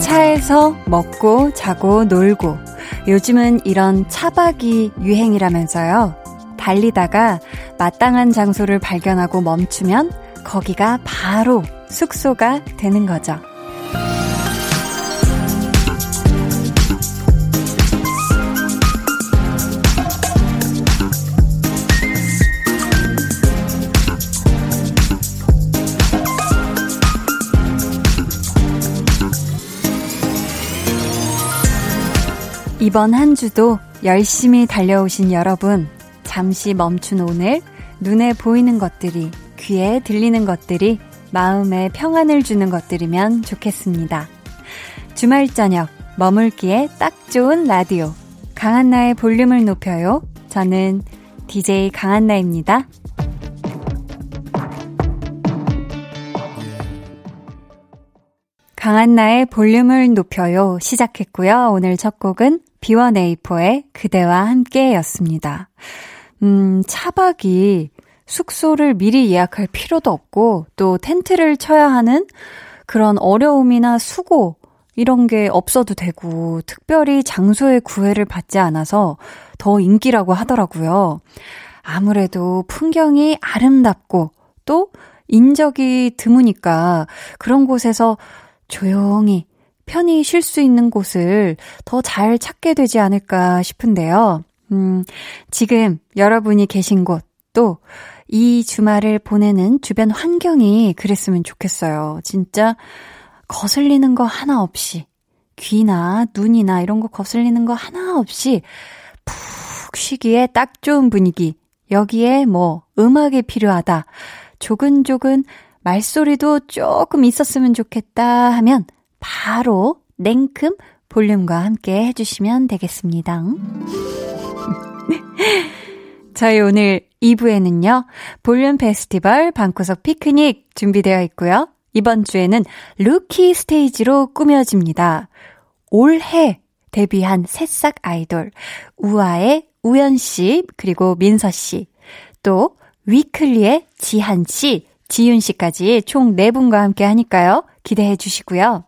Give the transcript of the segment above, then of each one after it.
차에서 먹고 자고 놀고 요즘은 이런 차박이 유행이라면서요. 달리다가 마땅한 장소를 발견하고 멈추면 거기가 바로 숙소가 되는 거죠. 이번 한 주도 열심히 달려오신 여러분, 잠시 멈춘 오늘, 눈에 보이는 것들이, 귀에 들리는 것들이, 마음에 평안을 주는 것들이면 좋겠습니다. 주말 저녁, 머물기에 딱 좋은 라디오. 강한나의 볼륨을 높여요. 저는 DJ 강한나입니다. 강한나의 볼륨을 높여요 시작했고요. 오늘 첫 곡은 B1A4의 그대와 함께 였습니다. 음, 차박이 숙소를 미리 예약할 필요도 없고 또 텐트를 쳐야 하는 그런 어려움이나 수고 이런 게 없어도 되고 특별히 장소의 구애를 받지 않아서 더 인기라고 하더라고요. 아무래도 풍경이 아름답고 또 인적이 드무니까 그런 곳에서 조용히 편히 쉴 수 있는 곳을 더 잘 찾게 되지 않을까 싶은데요. 음, 지금 여러분이 계신 곳, 또 이 주말을 보내는 주변 환경이 그랬으면 좋겠어요. 진짜 거슬리는 거 하나 없이, 귀나 눈이나 이런 거 거슬리는 거 하나 없이 푹 쉬기에 딱 좋은 분위기. 여기에 뭐 음악이 필요하다. 조근조근 말소리도 조금 있었으면 좋겠다 하면 바로 냉큼 볼륨과 함께 해주시면 되겠습니다. 저희 오늘 2부에는요, 볼륨 페스티벌 방구석 피크닉 준비되어 있고요. 이번 주에는 rookie stage로 꾸며집니다. 올해 데뷔한 새싹 아이돌, 우아의 우연씨, 그리고 민서씨, 또 위클리의 지한씨, 지윤 씨까지 총 4분과 함께 하니까요. 기대해 주시고요.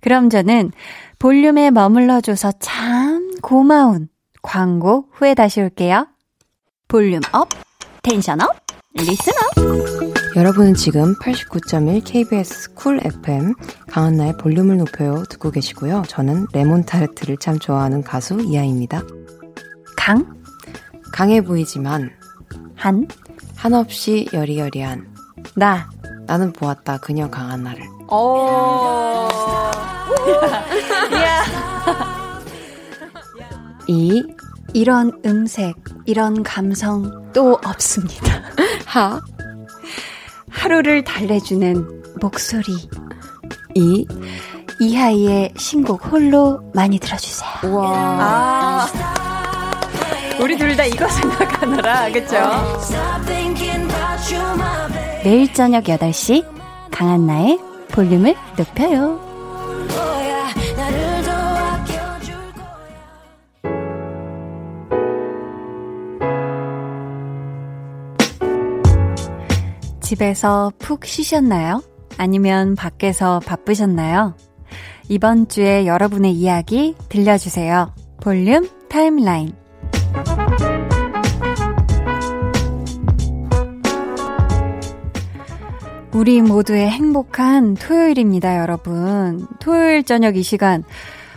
그럼 저는 볼륨에 머물러줘서 참 고마운 광고 후에 다시 올게요. Volume up, tension up, listen up. 여러분은 지금 89.1 KBS 쿨 FM 강한나의 볼륨을 높여요 듣고 계시고요. 저는 레몬 타르트를 참 좋아하는 가수 이하이입니다. 강 강해 보이지만 한 한없이 여리여리한 나 나는 보았다 그녀 강한 나를. 오. 이 이런 음색, 이런 감성 또 없습니다. 하 하루를 달래주는 목소리. 이 이하이의 신곡 홀로 많이 들어주세요. 와. 아. 우리 둘 다 이거 생각하느라, 그쵸? 매일 저녁 8시 강한나의 볼륨을 높여요. 집에서 푹 쉬셨나요? 아니면 밖에서 바쁘셨나요? 이번 주에 여러분의 이야기 들려주세요. 볼륨 타임라인. 우리 모두의 행복한 토요일입니다, 여러분. 토요일 저녁 이 시간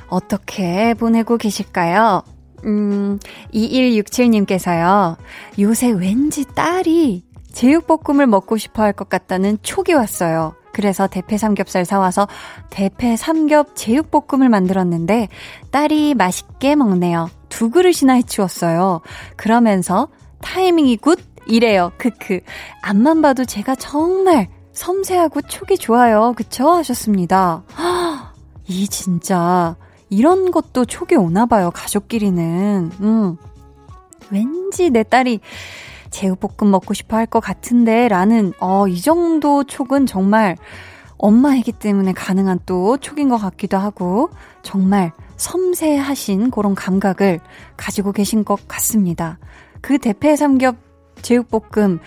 어떻게 보내고 계실까요? 음, 2167님께서요. 요새 왠지 딸이 제육볶음을 먹고 싶어 할 것 같다는 촉이 왔어요. 그래서 대패 삼겹살 사와서 대패 삼겹 제육볶음을 만들었는데 딸이 맛있게 먹네요. 두 그릇이나 해치웠어요. 그러면서 타이밍이 good! 이래요. 크크. 암만 봐도 제가 정말 섬세하고 촉이 좋아요. 그쵸? 하셨습니다. 이 진짜 이런 것도 촉이 오나 봐요. 가족끼리는. 음. 왠지 내 딸이 제육볶음 먹고 싶어 할 것 같은데 라는 어, 이 정도 촉은 정말 엄마이기 때문에 가능한 또 촉인 것 같기도 하고, 정말 섬세하신 그런 감각을 가지고 계신 것 같습니다. 그 대패 삼겹 제육볶음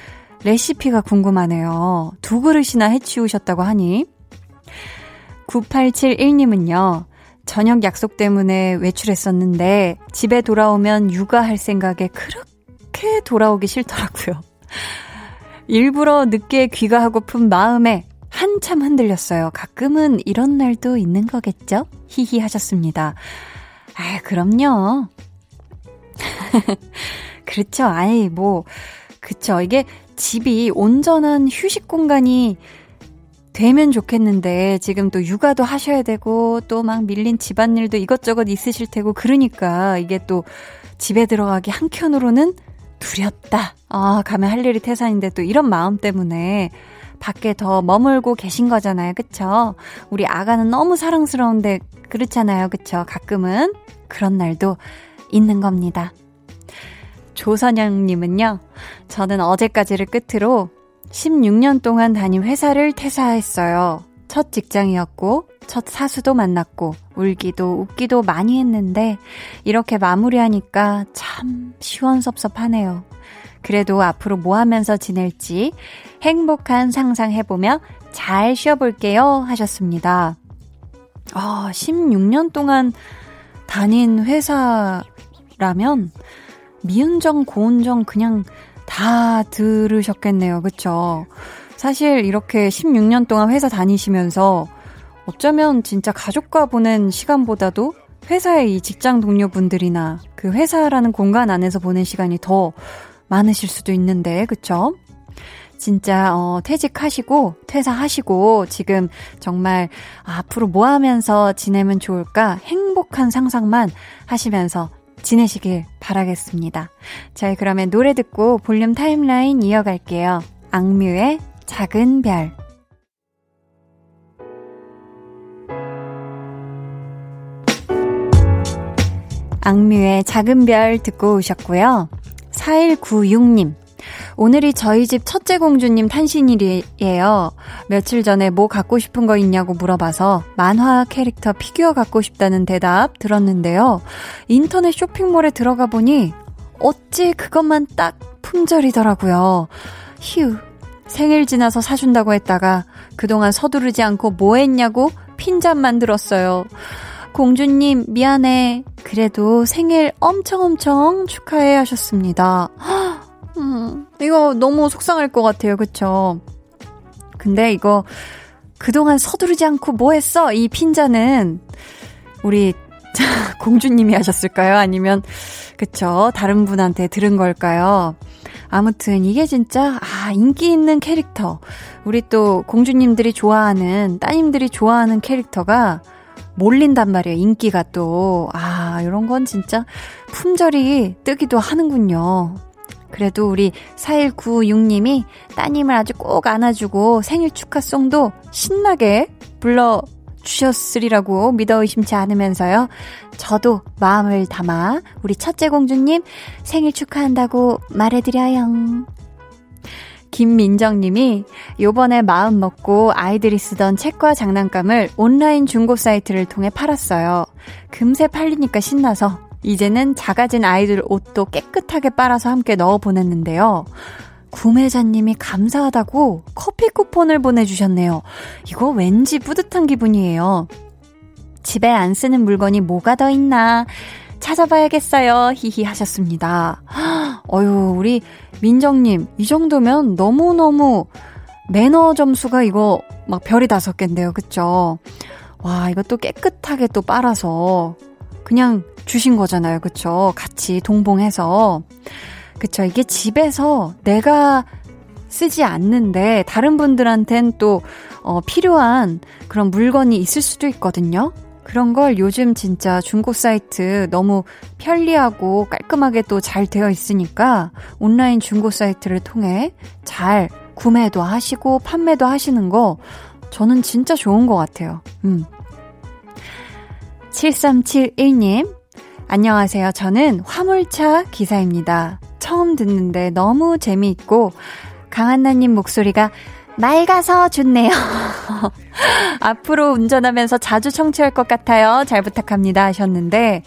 레시피가 궁금하네요. 두 그릇이나 해치우셨다고 하니. 9871님은요, 저녁 약속 때문에 외출했었는데 집에 돌아오면 육아할 생각에 그렇게 돌아오기 싫더라고요. 일부러 늦게 귀가하고픈 마음에 한참 흔들렸어요. 가끔은 이런 날도 있는 거겠죠? 히히 하셨습니다. 아, 그럼요. 그렇죠. 아이, 뭐, 그쵸. 이게 집이 온전한 휴식 공간이 되면 좋겠는데 지금 또 육아도 하셔야 되고 또 막 밀린 집안일도 이것저것 있으실 테고 그러니까 이게 또 집에 들어가기 한켠으로는 두렵다. 아, 가면 할 일이 태산인데 또 이런 마음 때문에 밖에 더 머물고 계신 거잖아요. 그쵸? 우리 아가는 너무 사랑스러운데 그렇잖아요. 그쵸? 가끔은 그런 날도 있는 겁니다. 조선영님은요, 저는 어제까지를 끝으로 16년 동안 다닌 회사를 퇴사했어요. 첫 직장이었고, 첫 사수도 만났고, 울기도 웃기도 많이 했는데, 이렇게 마무리하니까 참 시원섭섭하네요. 그래도 앞으로 뭐 하면서 지낼지 행복한 상상해보며 잘 쉬어볼게요. 하셨습니다. 아, 16년 동안 다닌 회사라면, 미운정, 고운정 그냥 다 들으셨겠네요. 그쵸? 사실 이렇게 16년 동안 회사 다니시면서 어쩌면 진짜 가족과 보낸 시간보다도 회사의 이 직장 동료분들이나 그 회사라는 공간 안에서 보낸 시간이 더 많으실 수도 있는데, 그쵸? 진짜, 어, 퇴직하시고, 퇴사하시고, 지금 정말 앞으로 뭐 하면서 지내면 좋을까 행복한 상상만 하시면서 지내시길 바라겠습니다. 자, 그러면 노래 듣고 볼륨 타임라인 이어갈게요. 악뮤의 작은 별. 악뮤의 작은 별 듣고 오셨고요. 4196님. 오늘이 저희 집 첫째 공주님 탄신일이에요. 며칠 전에 뭐 갖고 싶은 거 있냐고 물어봐서 만화 캐릭터 피규어 갖고 싶다는 대답 들었는데요. 인터넷 쇼핑몰에 들어가 보니 어찌 그것만 딱 품절이더라고요. 휴. 생일 지나서 사준다고 했다가 그동안 서두르지 않고 뭐 했냐고 핀잔 만들었어요. 공주님, 미안해. 그래도 생일 엄청 엄청 축하해 하셨습니다. 음, 이거 너무 속상할 것 같아요. 그쵸? 근데 이거 그동안 서두르지 않고 뭐 했어? 이 핀자는 우리 공주님이 하셨을까요? 아니면 그쵸? 다른 분한테 들은 걸까요? 아무튼 이게 진짜 아 인기 있는 캐릭터 우리 또 공주님들이 좋아하는 따님들이 좋아하는 캐릭터가 몰린단 말이에요 인기가 또 아 이런 건 진짜 품절이 뜨기도 하는군요 그래도 우리 4196님이 따님을 아주 꼭 안아주고 생일 축하송도 신나게 불러 주셨으리라고 믿어 의심치 않으면서요. 저도 마음을 담아 우리 첫째 공주님 생일 축하한다고 말해드려요. 김민정님이 요번에 마음 먹고 아이들이 쓰던 책과 장난감을 온라인 중고 사이트를 통해 팔았어요. 금세 팔리니까 신나서 이제는 작아진 아이들 옷도 깨끗하게 빨아서 함께 넣어 보냈는데요. 구매자님이 감사하다고 커피 쿠폰을 보내주셨네요. 이거 왠지 뿌듯한 기분이에요. 집에 안 쓰는 물건이 뭐가 더 있나 찾아봐야겠어요. 히히 하셨습니다. 어유 우리 민정님, 이 정도면 너무 너무 매너 점수가 이거 막 별이 다섯 개인데요. 그쵸? 와, 이것도 깨끗하게 또 빨아서 그냥 주신 거잖아요. 그쵸? 같이 동봉해서. 그쵸? 이게 집에서 내가 쓰지 않는데 다른 분들한텐 또 어, 필요한 그런 물건이 있을 수도 있거든요. 그런 걸 요즘 진짜 중고 사이트 너무 편리하고 깔끔하게 또 잘 되어 있으니까 온라인 중고 사이트를 통해 잘 구매도 하시고 판매도 하시는 거 저는 진짜 좋은 것 같아요. 음. 7371님, 안녕하세요. 저는 화물차 기사입니다. 처음 듣는데 너무 재미있고 강한나님 목소리가 맑아서 좋네요. 앞으로 운전하면서 자주 청취할 것 같아요. 잘 부탁합니다. 하셨는데,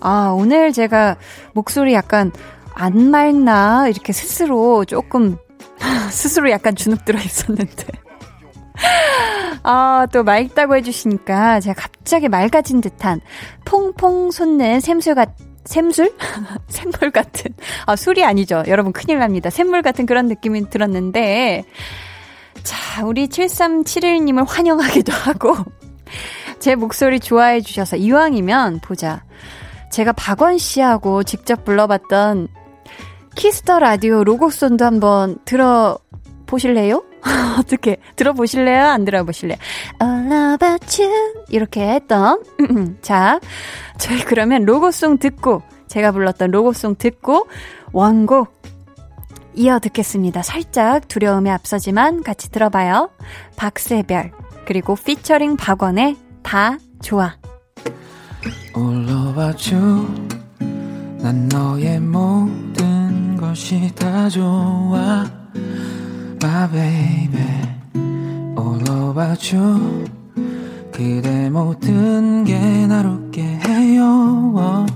아, 오늘 제가 목소리 약간 안 맑나? 이렇게 스스로 조금, 스스로 약간 주눅 들어 있었는데. 아, 또 맑다고 해주시니까 제가 갑자기 맑아진 듯한 퐁퐁 솟는 샘술 같, 샘술? 샘물 같은. 아, 술이 아니죠. 여러분 큰일 납니다. 샘물 같은 그런 느낌이 들었는데. 자, 우리 7371님을 환영하기도 하고. 제 목소리 좋아해 주셔서 이왕이면 보자. 제가 박원 씨하고 직접 불러봤던 Kiss the Radio 로고송도 한번 들어보실래요? 어떻게 들어보실래요? 안 들어보실래요? All about you 이렇게 했던 자 저희 그러면 로고송 듣고 제가 불렀던 로고송 듣고 원곡 이어 듣겠습니다. 살짝 두려움에 앞서지만 같이 들어봐요. 박세별 그리고 피처링 박원의 다 좋아 All about you 난 너의 모든 것이 다 좋아 My baby All about you 그대 모든 게 날 웃게 해요 One,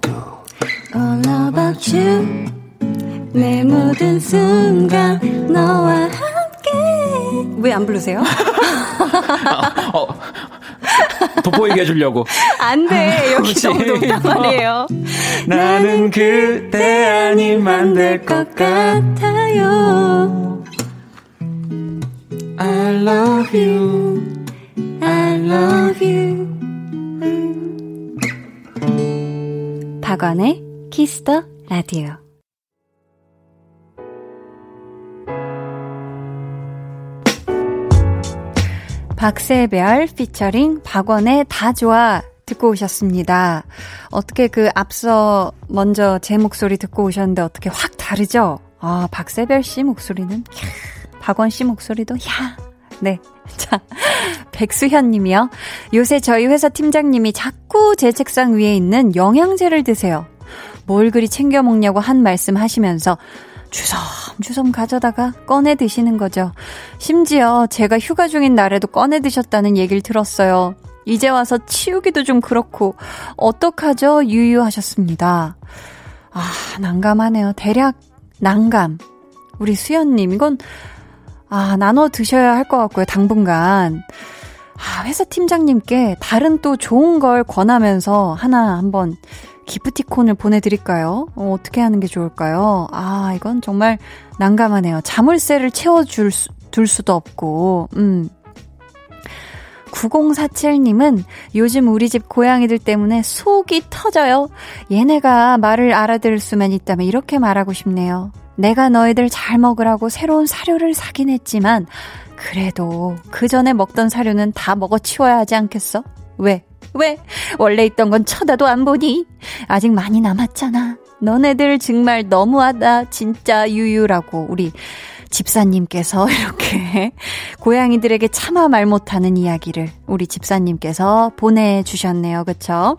two All about you 내 모든 순간 너와 함께 왜 안 부르세요? 어, 돋보이게 해주려고 안 돼. 여기 너무 높단 말이에요. 나는 그대 아니면 안될것 같아요 I love you I love you. 박원의 Kiss the Radio. 박새별 피처링 박원의 다 좋아 듣고 오셨습니다. 어떻게 그 앞서 먼저 제 목소리 듣고 오셨는데 어떻게 확 다르죠? 아, 박새별 씨 목소리는 캬, 박원 씨 목소리도 야. 네. 자, 백수현 님이요. 요새 저희 회사 팀장님이 자꾸 제 책상 위에 있는 영양제를 드세요. 뭘 그리 챙겨 먹냐고 한 말씀 하시면서 주섬주섬 가져다가 꺼내 드시는 거죠. 심지어 제가 휴가 중인 날에도 꺼내 드셨다는 얘기를 들었어요. 이제 와서 치우기도 좀 그렇고 어떡하죠? 유유하셨습니다. 아, 난감하네요. 대략 난감. 우리 수연님 이건 아, 나눠 드셔야 할 것 같고요. 당분간. 아, 회사 팀장님께 다른 또 좋은 걸 권하면서 하나 한번 기프티콘을 보내드릴까요? 어, 어떻게 하는 게 좋을까요? 아, 이건 정말 난감하네요. 자물쇠를 채워줄 수, 둘 수도 없고, 음. 9047님은 요즘 우리 집 고양이들 때문에 속이 터져요. 얘네가 말을 알아들을 수만 있다면 이렇게 말하고 싶네요. 내가 너희들 잘 먹으라고 새로운 사료를 사긴 했지만, 그래도 그 전에 먹던 사료는 다 먹어치워야 하지 않겠어? 왜? 왜? 원래 있던 건 쳐다도 안 보니? 아직 많이 남았잖아. 너네들 정말 너무하다. 진짜 유유라고 우리 집사님께서 이렇게 고양이들에게 차마 말 못하는 이야기를 우리 집사님께서 보내주셨네요. 그쵸?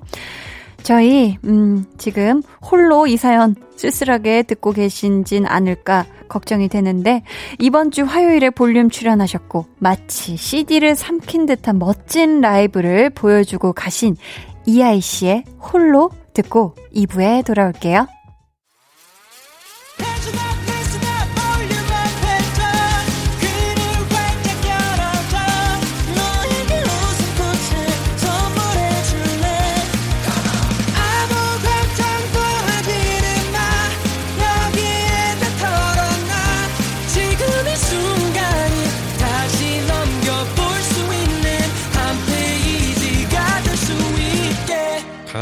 저희, 음, 지금 홀로 이 사연 쓸쓸하게 듣고 계신진 않을까 걱정이 되는데, 이번 주 화요일에 볼륨 출연하셨고, 마치 CD를 삼킨 듯한 멋진 라이브를 보여주고 가신 이아이 씨의 홀로 듣고 2부에 돌아올게요.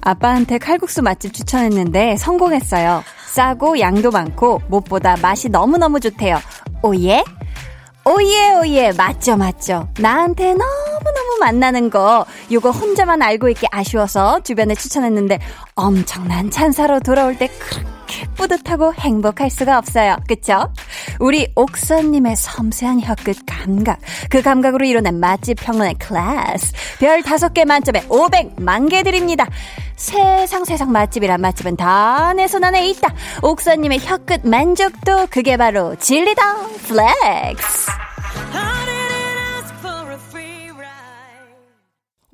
아빠한테 칼국수 맛집 추천했는데 성공했어요. 싸고 양도 많고 무엇보다 맛이 너무너무 좋대요. 오예? 오예 오예 맞죠 맞죠. 나한테 너무너무 맛나는 거 요거 혼자만 알고 있기 아쉬워서 주변에 추천했는데 엄청난 찬사로 돌아올 때 그렇게 뿌듯하고 행복할 수가 없어요. 그쵸? 우리 옥선님의 섬세한 혀끝 감각 그 감각으로 이뤄낸 맛집 평론의 클래스 별 다섯 개 만점에 500만 개 드립니다. 세상 세상 맛집이란 맛집은 다 내 손 안에 있다. 옥선님의 혀끝 만족도 그게 바로 진리다 flex.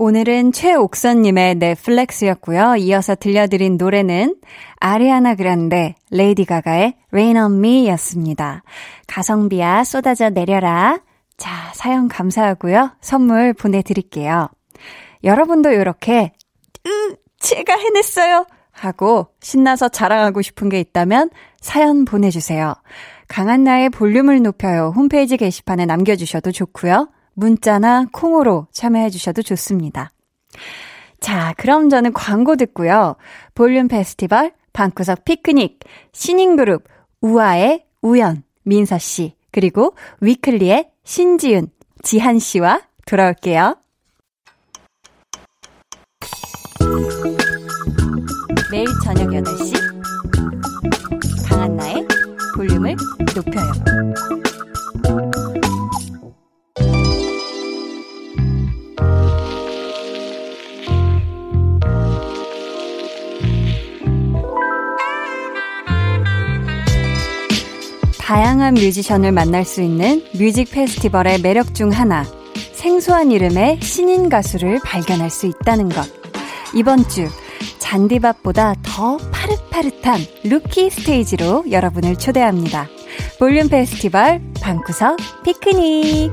오늘은 최옥선님의 flex였고요. 이어서 들려드린 노래는 아리아나 그란데, 레이디 가가의 Rain on Me 였습니다. 가성비야 쏟아져 내려라. 자, 사연 감사하고요. 선물 보내드릴게요. 여러분도 이렇게, 으, 제가 해냈어요! 하고 신나서 자랑하고 싶은 게 있다면 사연 보내주세요. 강한나의 볼륨을 높여요. 홈페이지 게시판에 남겨주셔도 좋고요. 문자나 콩으로 참여해 주셔도 좋습니다. 자, 그럼 저는 광고 듣고요. 볼륨 페스티벌, 방구석 피크닉, 신인그룹, 우아의 우연, 민서 씨, 그리고 위클리의 신지윤, 지한 씨와 돌아올게요. 매일 저녁 8시, 강한나의 볼륨을 높여요. 다양한 뮤지션을 만날 수 있는 뮤직 페스티벌의 매력 중 하나, 생소한 이름의 신인 가수를 발견할 수 있다는 것. 이번 주, 잔디밭보다 더 파릇파릇한 루키 스테이지로 여러분을 초대합니다. 볼륨 페스티벌 방구석 피크닉.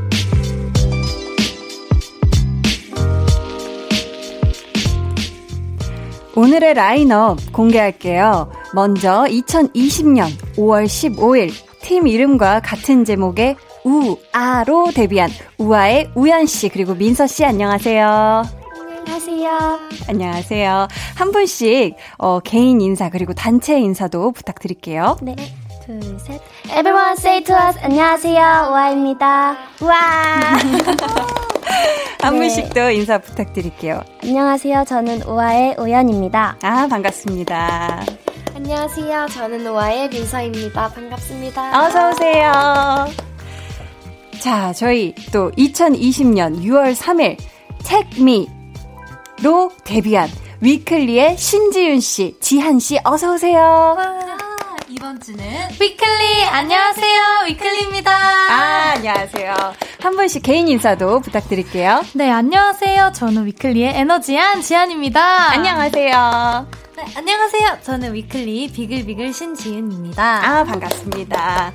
오늘의 라인업 공개할게요. 먼저 2020년 5월 15일 팀 이름과 같은 제목의 우아로 데뷔한 우아의 우연 씨 그리고 민서 씨 안녕하세요. 안녕하세요. 안녕하세요. 한 분씩 어, 개인 인사 그리고 단체 인사도 부탁드릴게요. 네. 둘, 셋. Everyone say to us 안녕하세요. 우아입니다. 우아. 한 네. 분씩 또 인사 부탁드릴게요. 안녕하세요. 저는 우아의 우연입니다. 아, 반갑습니다. 안녕하세요. 저는 우아의 민서입니다. 반갑습니다. 어서오세요. 자, 저희 또 2020년 6월 3일 Tag Me로 데뷔한 위클리의 신지윤 씨, 지한 씨, 어서오세요. 이번 주는 위클리 안녕하세요 위클리입니다. 아 안녕하세요. 한 분씩 개인 인사도 부탁드릴게요. 네 안녕하세요. 저는 위클리의 에너지한 지한입니다. 안녕하세요. 네, 안녕하세요. 저는 위클리 비글비글 신지은입니다. 아, 반갑습니다.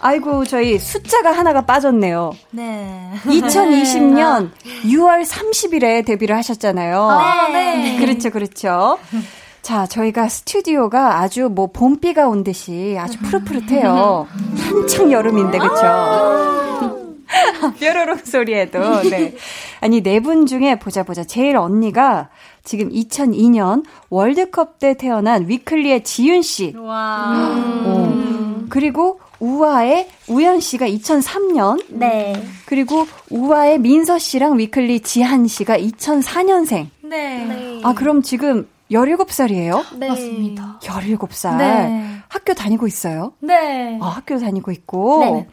아이고, 저희 숫자가 하나가 빠졌네요. 네. 2020년 6월 30일에 데뷔를 하셨잖아요. 아, 네. 그렇죠, 그렇죠. 자, 저희가 스튜디오가 아주 뭐 봄비가 온 듯이 아주 푸릇푸릇해요. 한창 여름인데, 그쵸? 뾰로롱 소리에도, 네. 아니, 네 분 중에 보자 보자. 제일 언니가 지금 2002년 월드컵 때 태어난 위클리의 지윤 씨. 와. 음. 그리고 우아의 우연 씨가 2003년. 네. 그리고 우아의 민서 씨랑 위클리 지한 씨가 2004년생. 네. 네. 아, 그럼 지금 17살이에요? 네. 맞습니다. 17살. 네. 학교 다니고 있어요? 네. 아, 학교 다니고 있고. 네.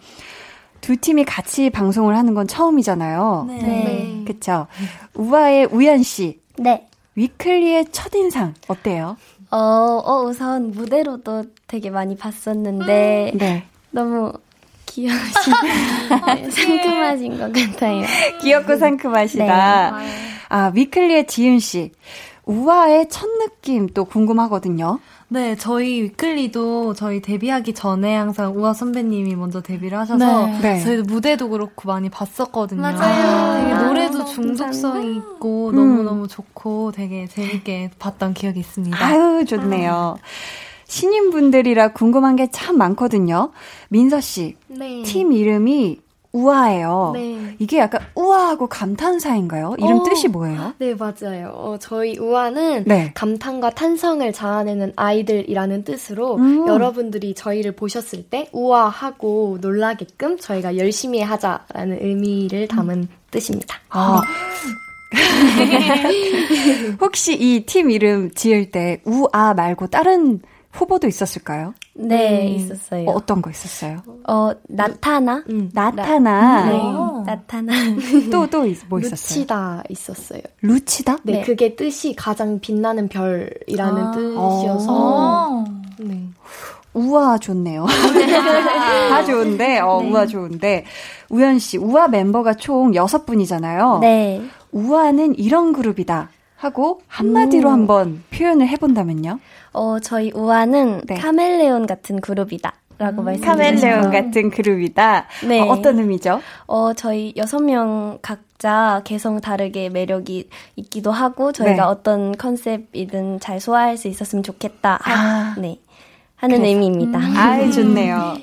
두 팀이 같이 방송을 하는 건 처음이잖아요. 네. 네. 그쵸. 우아의 우연 씨. 네. 위클리의 첫인상 어때요? 어, 어, 우선 무대로도 되게 많이 봤었는데 음. 네. 너무 귀여우신 네, 상큼하신 것 같아요. 귀엽고 상큼하시다. 네. 아, 위클리의 지윤 씨. 우아의 첫 느낌 또 궁금하거든요. 네, 저희 위클리도 저희 데뷔하기 전에 항상 우아 선배님이 먼저 데뷔를 하셔서 네. 네. 저희도 무대도 그렇고 많이 봤었거든요. 맞아요. 되게 노래도 아, 중독성이 있고 음. 너무너무 좋고 되게 재밌게 봤던 기억이 있습니다. 아유, 좋네요. 신인분들이라 궁금한 게 참 많거든요. 민서 씨, 네. 팀 이름이 우아해요. 네. 이게 약간 우아하고 감탄사인가요? 이름 어, 뜻이 뭐예요? 네, 맞아요. 어, 저희 우아는 네. 감탄과 탄성을 자아내는 아이들이라는 뜻으로 음. 여러분들이 저희를 보셨을 때 우아하고 놀라게끔 저희가 열심히 하자라는 의미를 담은 음. 뜻입니다. 아. 혹시 이 팀 이름 지을 때 우아 말고 다른 후보도 있었을까요? 네, 음. 있었어요. 어, 떤거 있었어요? 어, 나타나? 음, 나타나. 네, 나타나. 또, 또, 뭐 있었어요? 루치다 있었어요. 루치다? 네, 네. 그게 뜻이 가장 빛나는 별이라는 아. 뜻이어서. 아. 네. 우아 좋네요. 다 좋은데, 어, 네. 우아 좋은데. 우연 씨, 우아 멤버가 총 6분이잖아요. 네. 우아는 이런 그룹이다. 하고 한마디로 음. 한번 표현을 해본다면요? 어, 저희 우아는 네. 카멜레온 같은 그룹이다. 라고 음. 카멜레온 같은 그룹이다. 네. 어, 떤 의미죠? 어, 저희 여섯 명 각자 개성 다르게 매력이 있기도 하고 저희가 네. 어떤 컨셉이든 잘 소화할 수 있었으면 좋겠다. 아. 네. 하는 그래서. 의미입니다. 음. 아이, 좋네요.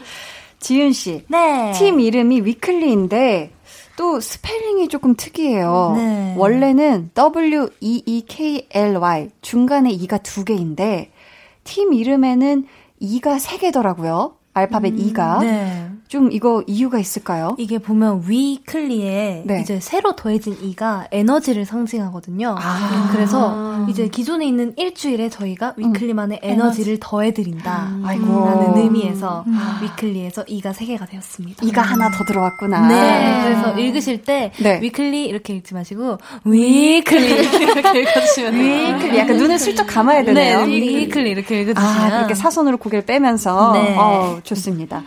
지윤 씨. 네. 팀 이름이 위클리인데 또 스펠링이 조금 특이해요. 네. 원래는 W-E-E-K-L-Y 중간에 E가 두 개인데 팀 이름에는 E가 세 개더라고요. 알파벳 음, E가. 네. 좀 이거 이유가 있을까요? 이게 보면 위클리에 네. 이제 새로 더해진 E가 에너지를 상징하거든요. 아~ 그래서 이제 기존에 있는 일주일에 저희가 음. 위클리만의 에너지를 에너지. 더해드린다. 음. 라는 의미에서 음. 위클리에서 E가 세 개가 되었습니다. E가 하나 더 들어왔구나. 네. 그래서 읽으실 때 네. 위클리 이렇게 읽지 마시고 위클리 이렇게 읽어주시면 돼요. 위클리 약간 눈을 슬쩍 감아야 되네요. 네, 위클리 이렇게 읽어주시면. 아, 그렇게 사선으로 고개를 빼면서. 네. 어, 좋습니다.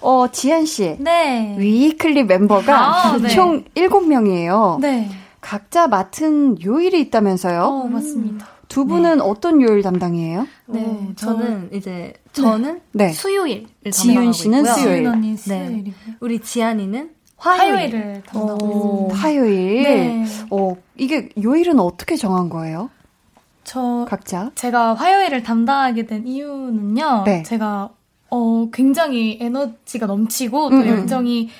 어, 지한 씨. 네. 위클리 멤버가 아, 네. 총 7명이에요. 네. 각자 맡은 요일이 있다면서요? 어, 맞습니다. 두 분은 네. 어떤 요일 담당이에요? 네, 어, 저는 이제 저는 네. 수요일 지윤 씨는 있고요. 수요일. 언니 수요일. 네. 우리 지안이는 화요일. 을 담당하고 화요일. 네. 어, 이게 요일은 어떻게 정한 거예요? 저 각자 제가 화요일을 담당하게 된 이유는요. 네. 제가 어, 굉장히 에너지가 넘치고 또 음, 음. 열정이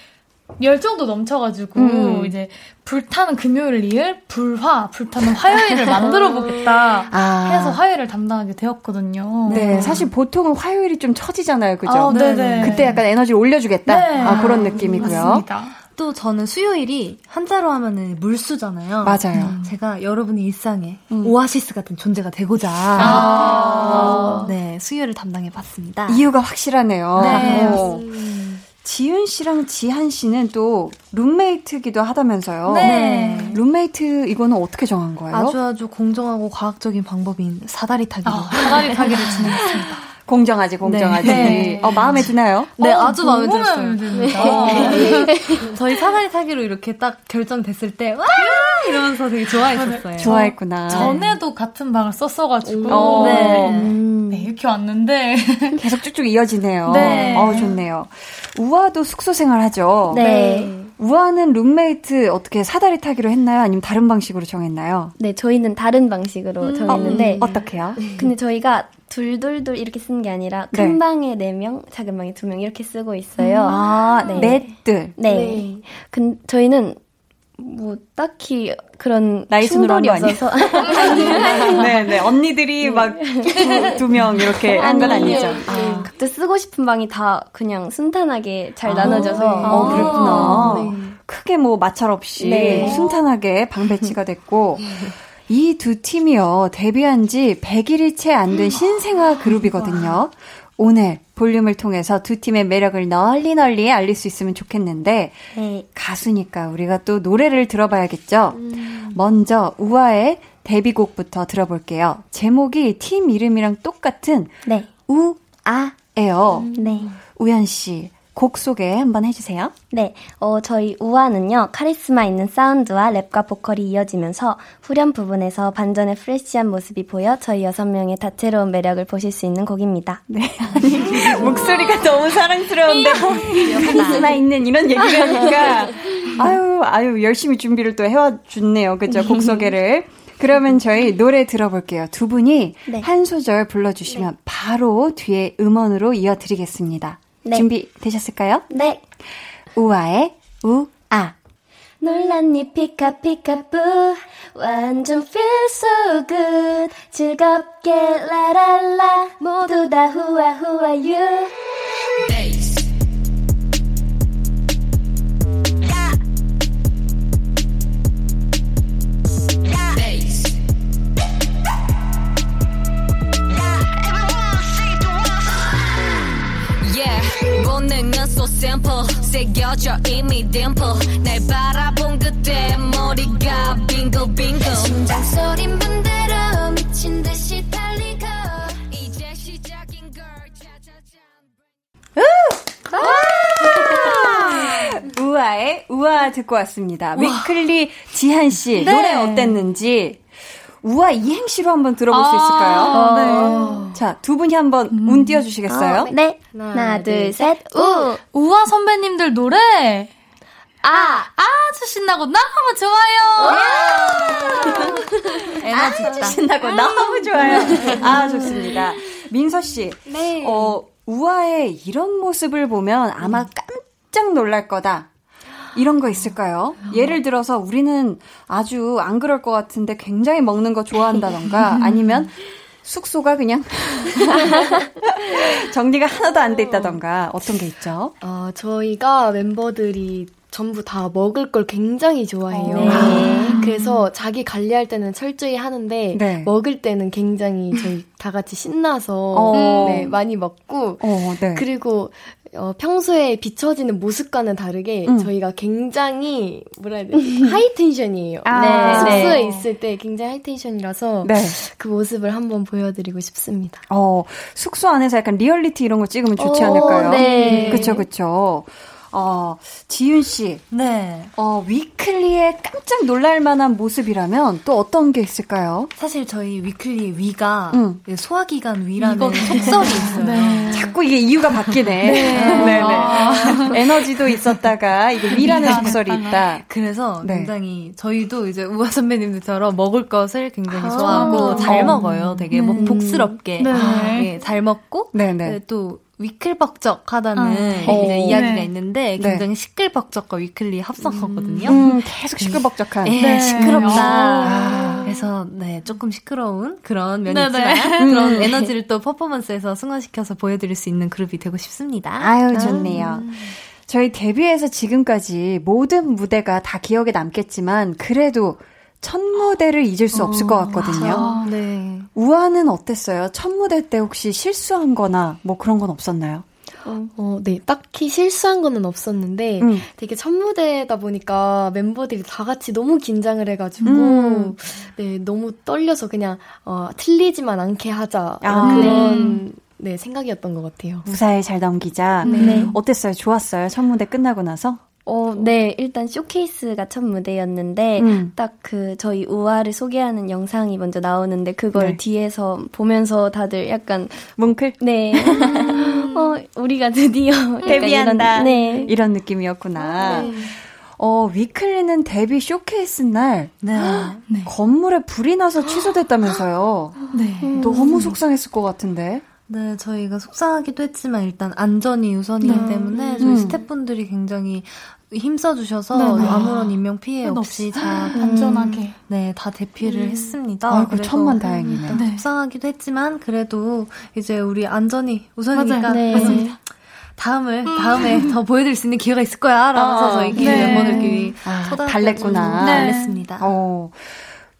열정도 넘쳐가지고 음. 이제 불타는 금요일을 이을 불화 불타는 화요일을 만들어 보겠다 아. 해서 화요일을 담당하게 되었거든요. 네, 사실 보통은 화요일이 좀 처지잖아요, 그죠? 아, 네네. 그때 약간 에너지를 올려주겠다 네. 아, 그런 느낌이고요. 맞습니다. 또 저는 수요일이 한자로 하면은 물수잖아요. 맞아요. 음, 제가 여러분의 일상에 음. 오아시스 같은 존재가 되고자 아~ 네 수요일을 담당해 봤습니다. 이유가 확실하네요. 네. 지윤 씨랑 지한 씨는 또 룸메이트기도 하다면서요. 네. 룸메이트 이거는 어떻게 정한 거예요? 아주 아주 공정하고 과학적인 방법인 사다리 타기로. 아, 사다리 타기를 진행했습니다. 공정하지, 공정하지. 네. 어, 마음에 드나요? 네, 어, 아주 마음에 들었어요. 네. 저희 사다리 타기로 이렇게 딱 결정됐을 때, 와! 이러면서 되게 좋아했었어요. 좋아했구나. 전에도 같은 방을 썼어가지고. 네. 음. 네. 이렇게 왔는데. 계속 쭉쭉 이어지네요. 네. 어, 좋네요. 우아도 숙소 생활 하죠? 네. 우아는 룸메이트 어떻게 사다리 타기로 했나요? 아니면 다른 방식으로 정했나요? 네, 저희는 다른 방식으로 음. 정했는데. 어, 어떻게요? 근데 저희가 둘둘둘 이렇게 쓰는 게 아니라 큰 네. 방에 4명, 작은 방에 2명 이렇게 쓰고 있어요. 아, 네. 넷들. 네. 네. 근 저희는 뭐 딱히 그런 나이 충돌이 없어서 네, 네. 언니들이 막 두명 이렇게 한 건 아니죠. 아. 각자 쓰고 싶은 방이 다 그냥 순탄하게 잘 아, 나눠져서 네. 어, 그랬구나. 네. 크게 뭐 마찰 없이 네. 순탄하게 방 배치가 됐고 이 두 팀이요, 데뷔한 지 100일이 채 안 된 신생아 그룹이거든요. 오늘 볼륨을 통해서 두 팀의 매력을 널리 널리 알릴 수 있으면 좋겠는데, 네. 가수니까 우리가 또 노래를 들어봐야겠죠? 음. 먼저 우아의 데뷔곡부터 들어볼게요. 제목이 팀 이름이랑 똑같은 네. 우아예요. 음. 네. 우연 씨, 곡 소개 한번 해주세요. 네, 어, 저희 우아는요, 카리스마 있는 사운드와 랩과 보컬이 이어지면서 후렴 부분에서 반전의 프레시한 모습이 보여 저희 여섯 명의 다채로운 매력을 보실 수 있는 곡입니다. 네, 아니, 목소리가 너무 사랑스러운데, 카리스마 있는 이런 얘기를 하니까, 아유, 아유, 열심히 준비를 또 해와줬네요. 그죠? 곡 소개를. 그러면 저희 노래 들어볼게요. 두 분이 네. 한 소절 불러주시면 네. 바로 뒤에 음원으로 이어드리겠습니다. 네. 준비되셨을까요? 네. 우아의 우아. 놀랐니 피카피카뿌 완전 feel so good 즐겁게 라랄라 모두 다 후아 후아 you 샘플 새겨져 이미 딤플 날 바라본 그때 머리가 빙글빙글. 심장 소린 반대로 미친 듯이 달리고. 이제 시작인 걸 우아의 우아 듣고 왔습니다. 위클리 지한 씨 네. 노래 어땠는지 우아 이행시로 한번 들어볼 아, 수 있을까요? 네. 자, 두 분이 한번 음. 운 띄워주시겠어요? 어, 네. 하나, 하나 둘, 셋, 우! 우아 선배님들 노래! 아! 아주 신나고 너무 좋아요! 에너지 아주 신나고 너무 좋아요. 아, 좋습니다. 민서씨. 네. 어, 우아의 이런 모습을 보면 아마 깜짝 놀랄 거다. 이런 거 있을까요? 예를 들어서 우리는 아주 안 그럴 것 같은데 굉장히 먹는 거 좋아한다던가 아니면 숙소가 그냥 정리가 하나도 안 돼 있다던가 어떤 게 있죠? 어, 저희가 멤버들이 전부 다 먹을 걸 굉장히 좋아해요. 네. 그래서 자기 관리할 때는 철저히 하는데 네. 먹을 때는 굉장히 저희 다 같이 신나서 어. 네, 많이 먹고 어, 네. 그리고 어, 평소에 비춰지는 모습과는 다르게 음. 저희가 굉장히 뭐라 해야 되지 high tension이에요. 아, 네, 숙소에 네. 있을 때 굉장히 high tension이라서 네. 그 모습을 한번 보여드리고 싶습니다. 어 숙소 안에서 약간 리얼리티 이런 거 찍으면 좋지 어, 않을까요? 네, 그렇죠, 그렇죠. 어, 지윤 씨. 네. 어, 위클리의 깜짝 놀랄 만한 모습이라면 또 어떤 게 있을까요? 사실 저희 위클리의 위가 응. 소화기관 위라는 속설이 있어요. 네. 자꾸 이게 이유가 바뀌네. 네. 네, 네. 에너지도 있었다가 이게 위라는 속설이 있다. 그래서 네. 굉장히 저희도 이제 우아 선배님들처럼 먹을 것을 굉장히 아~ 좋아하고 잘 먹어요. 되게 뭐 복스럽게 네. 네, 잘 먹고 네, 또 위클벅적하다는 아, 네. 이제 이야기가 네. 있는데 네. 굉장히 네. 시끌벅적과 위클리 합성어거든요. 음, 음, 계속 시끌벅적한. 네, 네. 시끄럽다. 아. 그래서 네 조금 시끄러운 그런 면이 네, 있지만 그런 음. 에너지를 또 퍼포먼스에서 승화시켜서 보여드릴 수 있는 그룹이 되고 싶습니다. 아유 좋네요. 음. 저희 데뷔해서 지금까지 모든 무대가 다 기억에 남겠지만 그래도 첫 무대를 잊을 수 없을 것 어, 같거든요. 아, 네. 우아는 어땠어요? 첫 무대 때 혹시 실수한 거나 뭐 그런 건 없었나요? 어, 네. 딱히 실수한 거는 없었는데 음. 되게 첫 무대다 보니까 멤버들이 다 같이 너무 긴장을 해가지고 음. 네 너무 떨려서 그냥 어, 틀리지만 않게 하자 아. 그런 네 생각이었던 것 같아요. 무사히 잘 넘기자. 네. 어땠어요? 좋았어요? 첫 무대 끝나고 나서? 어, 네. 일단 쇼케이스가 첫 무대였는데 음. 딱그 저희 우아를 소개하는 영상이 먼저 나오는데 그걸 네. 뒤에서 보면서 다들 약간 뭉클? 네. 어, 우리가 드디어 데뷔한다. 이런, 네. 이런 느낌이었구나. 네. 어, 위클리는 데뷔 쇼케이스 날 네. 네. 건물에 불이 나서 취소됐다면서요. 네. 너무 속상했을 것 같은데. 네, 저희가 속상하기도 했지만 일단 안전이 우선이기 네. 때문에 저희 음. 스태프분들이 굉장히 힘써 주셔서 네네. 네. 아무런 인명 피해 없이 잘 안전하게 네다 대피를 음. 했습니다. 아이고 천만 다행이네. 네. 속상하기도 했지만 그래도 이제 우리 안전이 우선이니까 네. 맞습니다. 다음을 음. 다음에 더 보여드릴 수 있는 기회가 있을 거야. 라면서 아, 저희끼리 네. 멤버들끼리 아, 달랬구나. 네. 달랬습니다. 어.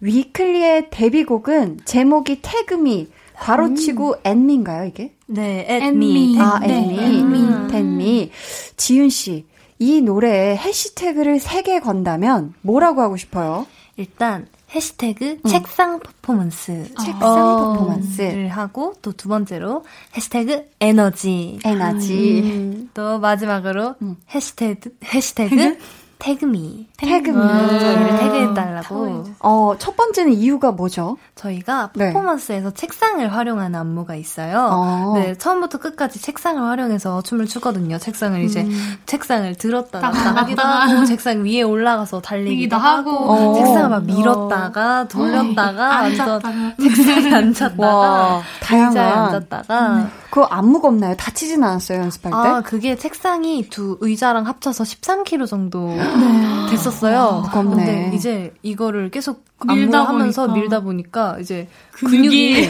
위클리의 데뷔곡은 제목이 태그미 괄호치고 음. 앤미인가요 이게? 네, 앤미. 아, 앤미. 앤미. 앤미. 지윤 씨. 이 노래에 해시태그를 3개 건다면 뭐라고 하고 싶어요? 일단 해시태그 음. 책상 퍼포먼스 책상 어, 퍼포먼스를 하고 또 두 번째로 해시태그 에너지 에너지 음. 또 마지막으로 음. 해시태그 해시태그 태그미. 태그미. 저희를 태그해달라고. 어, 첫 번째는 이유가 뭐죠? 저희가 네. 퍼포먼스에서 네. 책상을 활용하는 안무가 있어요. 어. 네, 처음부터 끝까지 책상을 활용해서 춤을 추거든요. 책상을 이제, 음. 책상을 들었다 놨다 하기도 하고, 책상 위에 올라가서 달리기도 하고, 어. 책상을 막 밀었다가, 어. 돌렸다가, 완전 책상에 앉았다가, 다양한. 앉았다가. 음. 그거 안 무겁나요? 다치진 않았어요, 연습할 때? 아, 그게 책상이 두 의자랑 합쳐서 13kg 정도 네. 됐었어요. 무겁네. 근데 이제 이거를 계속 밀다 하면서 밀다 보니까 이제 근육이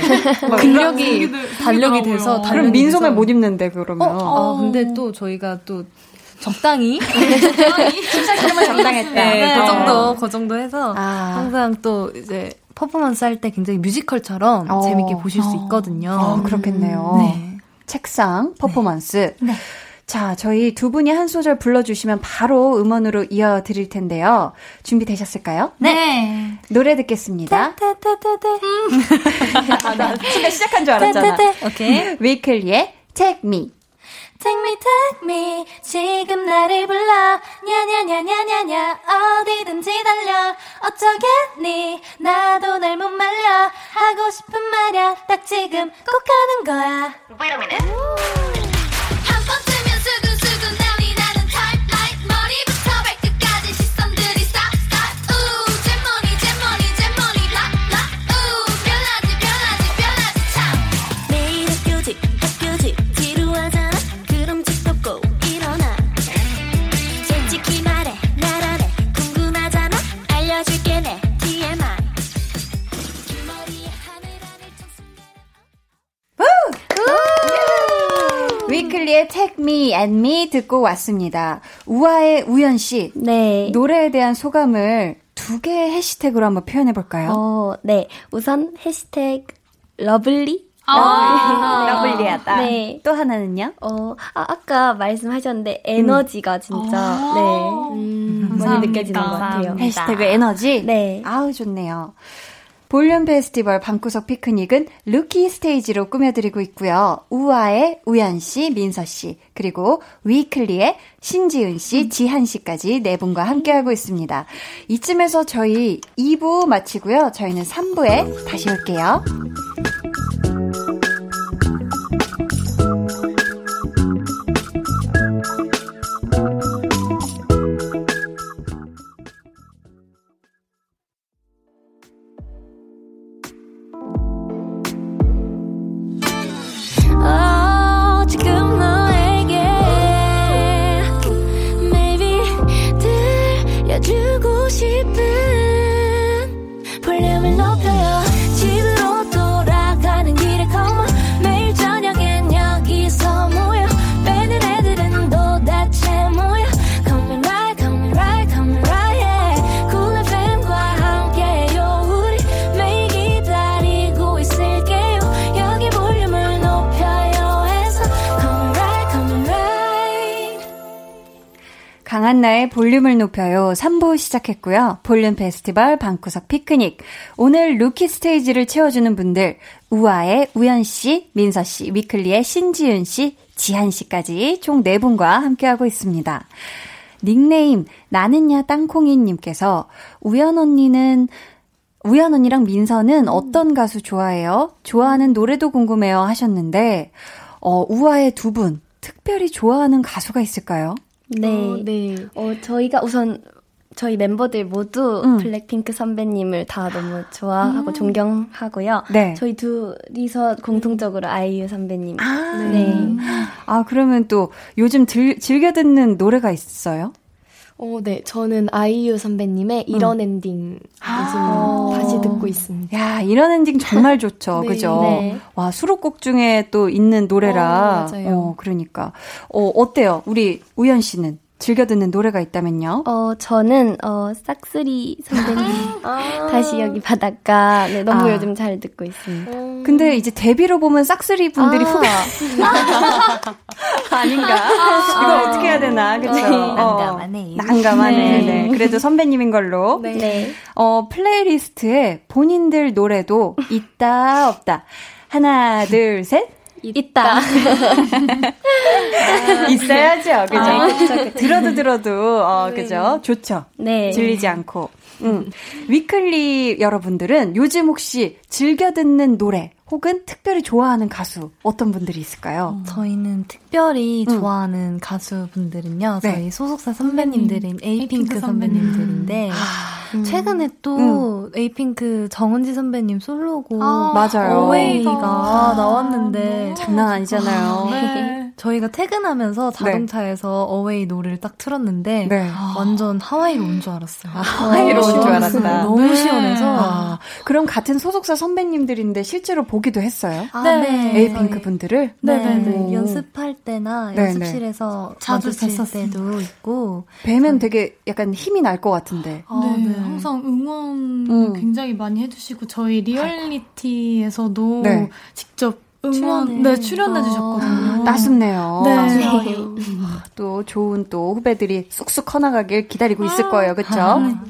근력이 단력이 돼서 단력이 그럼 민소매 못 입는데 그러면. 어, 아, 근데 또 저희가 또 적당히 14kg만 적당했다. 네, 그 정도 그 정도 해서 아. 항상 또 이제 퍼포먼스 할 때 굉장히 뮤지컬처럼 어. 재밌게 보실 수 어. 있거든요. 어, 그렇겠네요. 네. 책상 퍼포먼스. 네. 네. 자, 저희 두 분이 한 소절 불러주시면 바로 음원으로 이어드릴 텐데요. 준비되셨을까요? 네. 노래 듣겠습니다. 아, 나 순간 시작한 줄 알았잖아. 오케이. 위클리의 Take Me. Take me, take me. 지금 나를 불러. 냐냐냐냐냐냐. 어디든지 달려. 어쩌겠니? 나도 날 못 말려. 하고 싶은 말야. 딱 지금 꼭 하는 거야. Wait a minute. 위클리의 Take Me and Me 듣고 왔습니다. 우아의 우연 씨. 네. 노래에 대한 소감을 두 개의 해시태그로 한번 표현해 볼까요? 어, 네. 우선 해시태그 러블리 아~ 러블리하다. 네. 또 하나는요? 어, 아, 아까 말씀하셨는데 에너지가 음. 진짜 아~ 네. 음, 많이 느껴지는 것 같아요. 해시태그 에너지? 네. 아우 좋네요. 볼륨 페스티벌 방구석 피크닉은 루키 스테이지로 꾸며드리고 있고요. 우아의 우연 씨, 민서 씨, 그리고 위클리의 신지은 씨, 지한 씨까지 네 분과 함께하고 있습니다. 이쯤에서 저희 2부 마치고요. 저희는 3부에 다시 올게요. 높여요. 3부 시작했고요. 볼륨 페스티벌 방구석 피크닉. 오늘 루키 스테이지를 채워주는 분들, 우아의 우연씨, 민서씨, 위클리의 신지윤씨, 지한씨까지 총 4분과 함께하고 있습니다. 닉네임, 나는야 땅콩이님께서, 우연 언니는, 우연 언니랑 민서는 어떤 가수 좋아해요? 좋아하는 노래도 궁금해요 하셨는데, 어, 우아의 두 분, 특별히 좋아하는 가수가 있을까요? 네. 어, 네. 어, 저희가 우선 저희 멤버들 모두 음. 블랙핑크 선배님을 다 너무 좋아하고 음. 존경하고요. 네. 저희 둘이서 공통적으로 아이유 선배님. 아, 네. 아, 그러면 또 요즘 들, 즐겨 듣는 노래가 있어요? 어, 네. 저는 아이유 선배님의 이런 음. 엔딩 아~ 다시 듣고 있습니다. 야, 이런 엔딩 정말 좋죠. 네. 그죠? 네. 와, 수록곡 중에 또 있는 노래라. 어, 맞아요. 어, 그러니까. 어, 어때요? 우리 우연 씨는? 즐겨 듣는 노래가 있다면요? 어, 저는, 어, 싹쓸이 선배님. 아~ 다시 여기 바닷가. 네, 너무 아. 요즘 잘 듣고 있습니다. 음. 근데 이제 데뷔로 보면 싹쓸이 분들이 아. 후배. 아닌가? 아~ 이걸 어떻게 해야 되나, 그쵸? 네, 어, 난감하네. 난감하네. 네. 네. 그래도 선배님인 걸로. 네. 네. 어, 플레이리스트에 본인들 노래도 있다, 없다. 하나, 둘, 셋. 있다. 있어야죠, 그죠? 아, 들어도 들어도, 어, 네. 그죠? 좋죠? 네. 질리지 않고. 음. 위클리 여러분들은 요즘 혹시 즐겨 듣는 노래, 혹은 특별히 좋아하는 가수 어떤 분들이 있을까요? 음. 저희는 특별히 음. 좋아하는 가수분들은요. 네. 저희 소속사 선배님들인 에이핑크 선배님들인데 아, 최근에 또 음. 에이핑크 정은지 선배님 솔로곡 아, 맞아요. 어웨이가 아, 나왔는데 장난 아니잖아요. 네. 저희가 퇴근하면서 네. 자동차에서 네. 어웨이 노래를 딱 틀었는데 네. 완전 하와이로 온 줄 알았어요. 아, 하와이로 온 줄 알았다. 너무 네. 시원해서. 아, 그럼 같은 소속사 선배님들인데 실제로 보기도 했어요? 아, 네. 에이핑크 분들을? 네. 연습할 때나 연습실에서 자주 뵀을 때도 있고. 뵈면 되게 약간 힘이 날 것 같은데. 아, 네. 항상 응원 음. 굉장히 많이 해주시고 저희 리얼리티에서도 직접 응원 네 출연해 주셨거든요. 아, 따숩네요. 네. 맞아요. 또 좋은 또 후배들이 쑥쑥 커나가길 기다리고 있을 아. 거예요. 그렇죠? 아,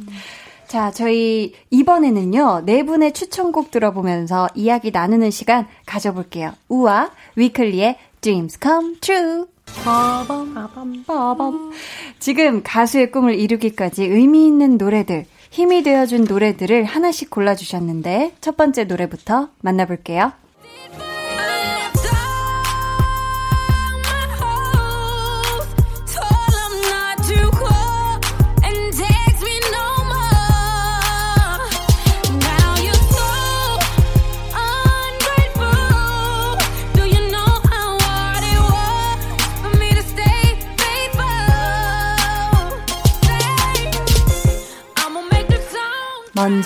자, 저희 이번에는요. 네 분의 추천곡 들어보면서 이야기 나누는 시간 가져볼게요. 우와 위클리의 Dreams Come True. 빠밤, 빠밤, 빠밤. 지금 가수의 꿈을 이루기까지 의미 있는 노래들, 힘이 되어준 노래들을 하나씩 골라주셨는데, 첫 번째 노래부터 만나볼게요.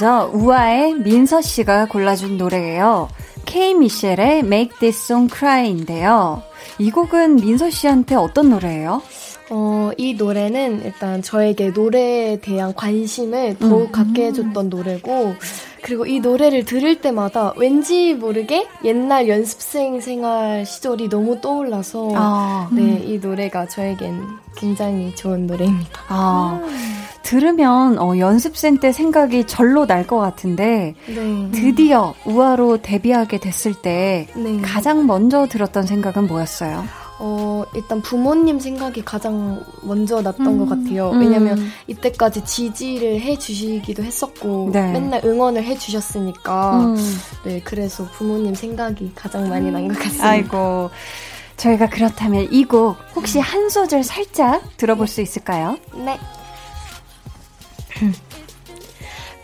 먼저 우아의 민서 씨가 골라준 노래예요. K 미셸의 Make This Song Cry인데요. 이 곡은 민서 씨한테 어떤 노래예요? 어, 이 노래는 일단 저에게 노래에 대한 관심을 더욱 음. 갖게 해줬던 노래고, 그리고 이 노래를 들을 때마다 왠지 모르게 옛날 연습생 생활 시절이 너무 떠올라서, 아. 네, 이 노래가 저에겐 굉장히 좋은 노래입니다. 아. 들으면 어, 연습생 때 생각이 절로 날 것 같은데 네. 드디어 우아로 데뷔하게 됐을 때 네. 가장 먼저 들었던 생각은 뭐였어요? 어, 일단 부모님 생각이 가장 먼저 났던 음, 것 같아요. 왜냐면 음. 이때까지 지지를 해 주시기도 했었고, 네. 맨날 응원을 해 주셨으니까, 음. 네, 그래서 부모님 생각이 가장 많이 난 것 같습니다. 아이고. 저희가 그렇다면 이 곡 혹시 한 소절 살짝 들어볼 수 있을까요? 네.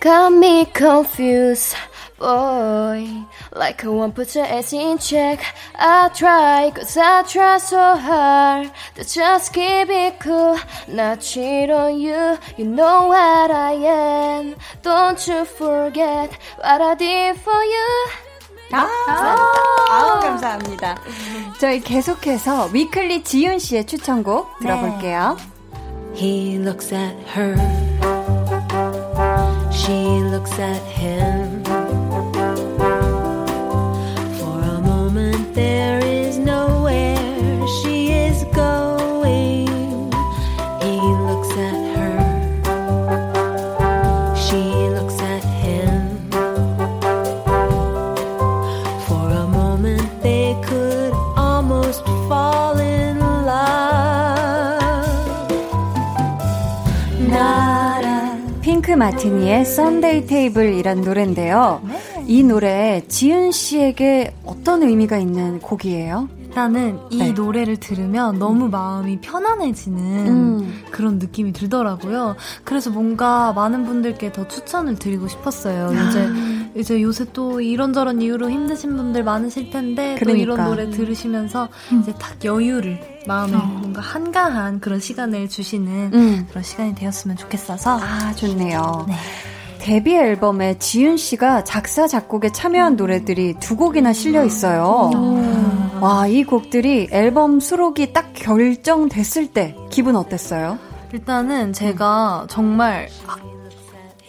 Got me confused, boy. Like I won't put your ass in check. I try, cause I try so hard to just keep it cool. Not cheat on you, you know what I am. Don't you forget what I did for you. 아, 아, 감사합니다. 저희 계속해서 위클리 지윤 씨의 추천곡 들어볼게요. 네. He looks at her. she looks at him. 마티니의 썬데이 테이블이란 노래인데요. 네. 이 노래 지은 씨에게 어떤 의미가 있는 곡이에요? 일단은 이 네. 노래를 들으면 너무 마음이 편안해지는 음. 그런 느낌이 들더라고요. 그래서 뭔가 많은 분들께 더 추천을 드리고 싶었어요. 아. 이제 이제 요새 또 이런저런 이유로 힘드신 분들 많으실 텐데 그러니까. 또 이런 노래 들으시면서 음. 이제 딱 여유를 마음에 어. 뭔가 한가한 그런 시간을 주시는 음. 그런 시간이 되었으면 좋겠어서 아 좋네요. 네. 데뷔 앨범에 지윤 씨가 작사 작곡에 참여한 노래들이 두 곡이나 실려 있어요. 와, 이 곡들이 앨범 수록이 딱 결정됐을 때 기분 어땠어요? 일단은 제가 정말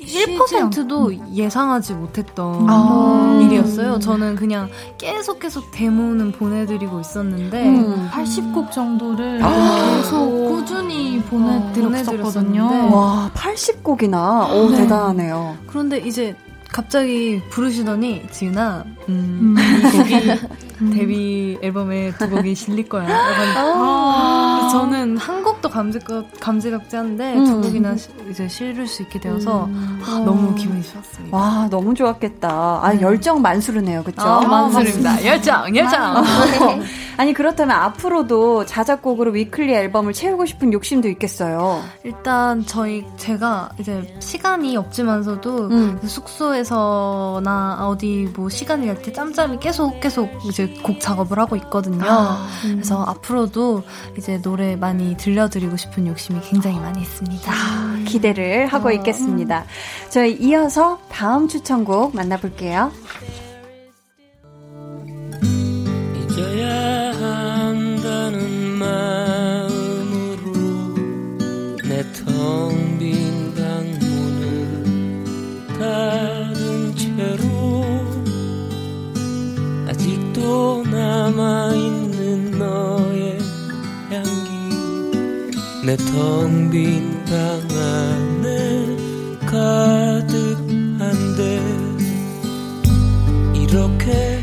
1%도 예상하지 못했던 아~ 일이었어요. 저는 그냥 계속 계속 데모는 보내드리고 있었는데 음. 80곡 정도를 아~ 계속 꾸준히 보내드렸었거든요. 와, 80곡이나? 오, 네. 대단하네요. 그런데 이제 갑자기 부르시더니 지윤아, 음, 음. 이 곡이 음. 데뷔 앨범에 두 곡이 실릴 거야. 아~ 저는 한 곡도 감지각, 감지각지한데 음. 두 곡이나 시, 이제 실을 수 있게 되어서 음. 아, 너무 기분이 좋았습니다. 와, 너무 좋았겠다. 아, 네. 열정 만수르네요. 그쵸? 아, 만수르입니다. 열정, 열정. 아니, 그렇다면 앞으로도 자작곡으로 위클리 앨범을 채우고 싶은 욕심도 있겠어요. 일단 저희, 제가 이제 시간이 없지만서도 음. 숙소에서나 어디 뭐 시간이 날때 짬짬이 계속 계속 이제 곡 작업을 하고 있거든요. 아, 음. 그래서 앞으로도 이제 노래 많이 들려드리고 싶은 욕심이 굉장히 많이 있습니다. 아, 기대를 하고 어. 있겠습니다. 저희 이어서 다음 추천곡 만나볼게요. 내 텅 빈 방 안에 가득한데 이렇게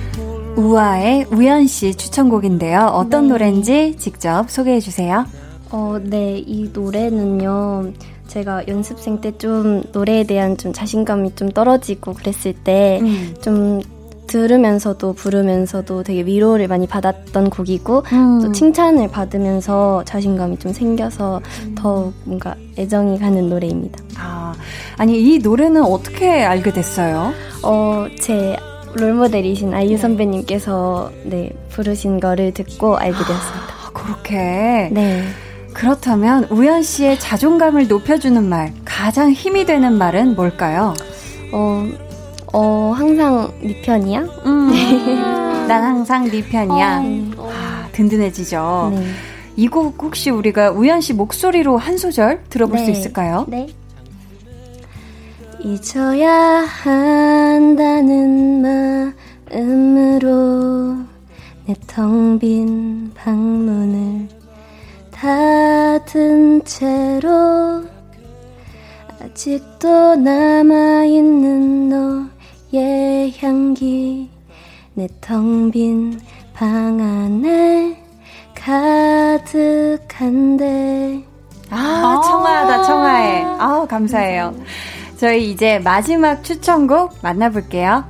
우아의 우연 씨 추천곡인데요. 어떤 네. 노래인지 직접 소개해 주세요. 어, 네, 이 노래는요. 제가 연습생 때 좀 노래에 대한 좀 자신감이 좀 떨어지고 그랬을 때좀 음. 들으면서도 부르면서도 되게 위로를 많이 받았던 곡이고 음. 또 칭찬을 받으면서 자신감이 좀 생겨서 음. 더 뭔가 애정이 가는 노래입니다. 아, 아니 이 노래는 어떻게 알게 됐어요? 어, 제 롤모델이신 아이유 선배님께서 네 부르신 거를 듣고 알게 되었습니다. 아, 그렇게. 네. 그렇다면 우연 씨의 자존감을 높여주는 말, 가장 힘이 되는 말은 뭘까요? 어, 어, 항상 네 편이야? 음. 난 항상 네 편이야. 어. 아, 든든해지죠. 네. 이곡 혹시 우리가 우연 씨 목소리로 한 소절 들어볼 네. 수 있을까요? 네. 잊어야 한다는 마음으로 내 텅 빈 방문을 닫은 채로 아직도 남아있는 너 너의 향기. 내 텅 빈 방 안에 가득한데. 아, 청아하다 청아해. 아 감사해요. 저희 이제 마지막 추천곡 만나볼게요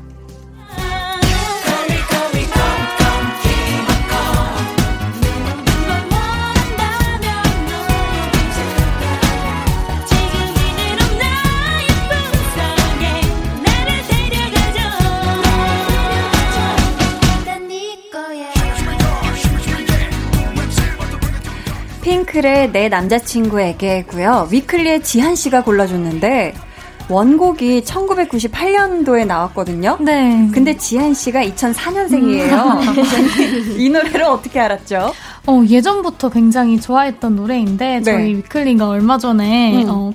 핑클의 내 남자친구에게고요. 위클리의 지한 씨가 골라줬는데 원곡이 1998년도에 나왔거든요. 네. 근데 지한 씨가 2004년생이에요. 음. 이 노래를 어떻게 알았죠? 어, 예전부터 굉장히 좋아했던 노래인데 네. 저희 위클리가 얼마 전에 음. 어,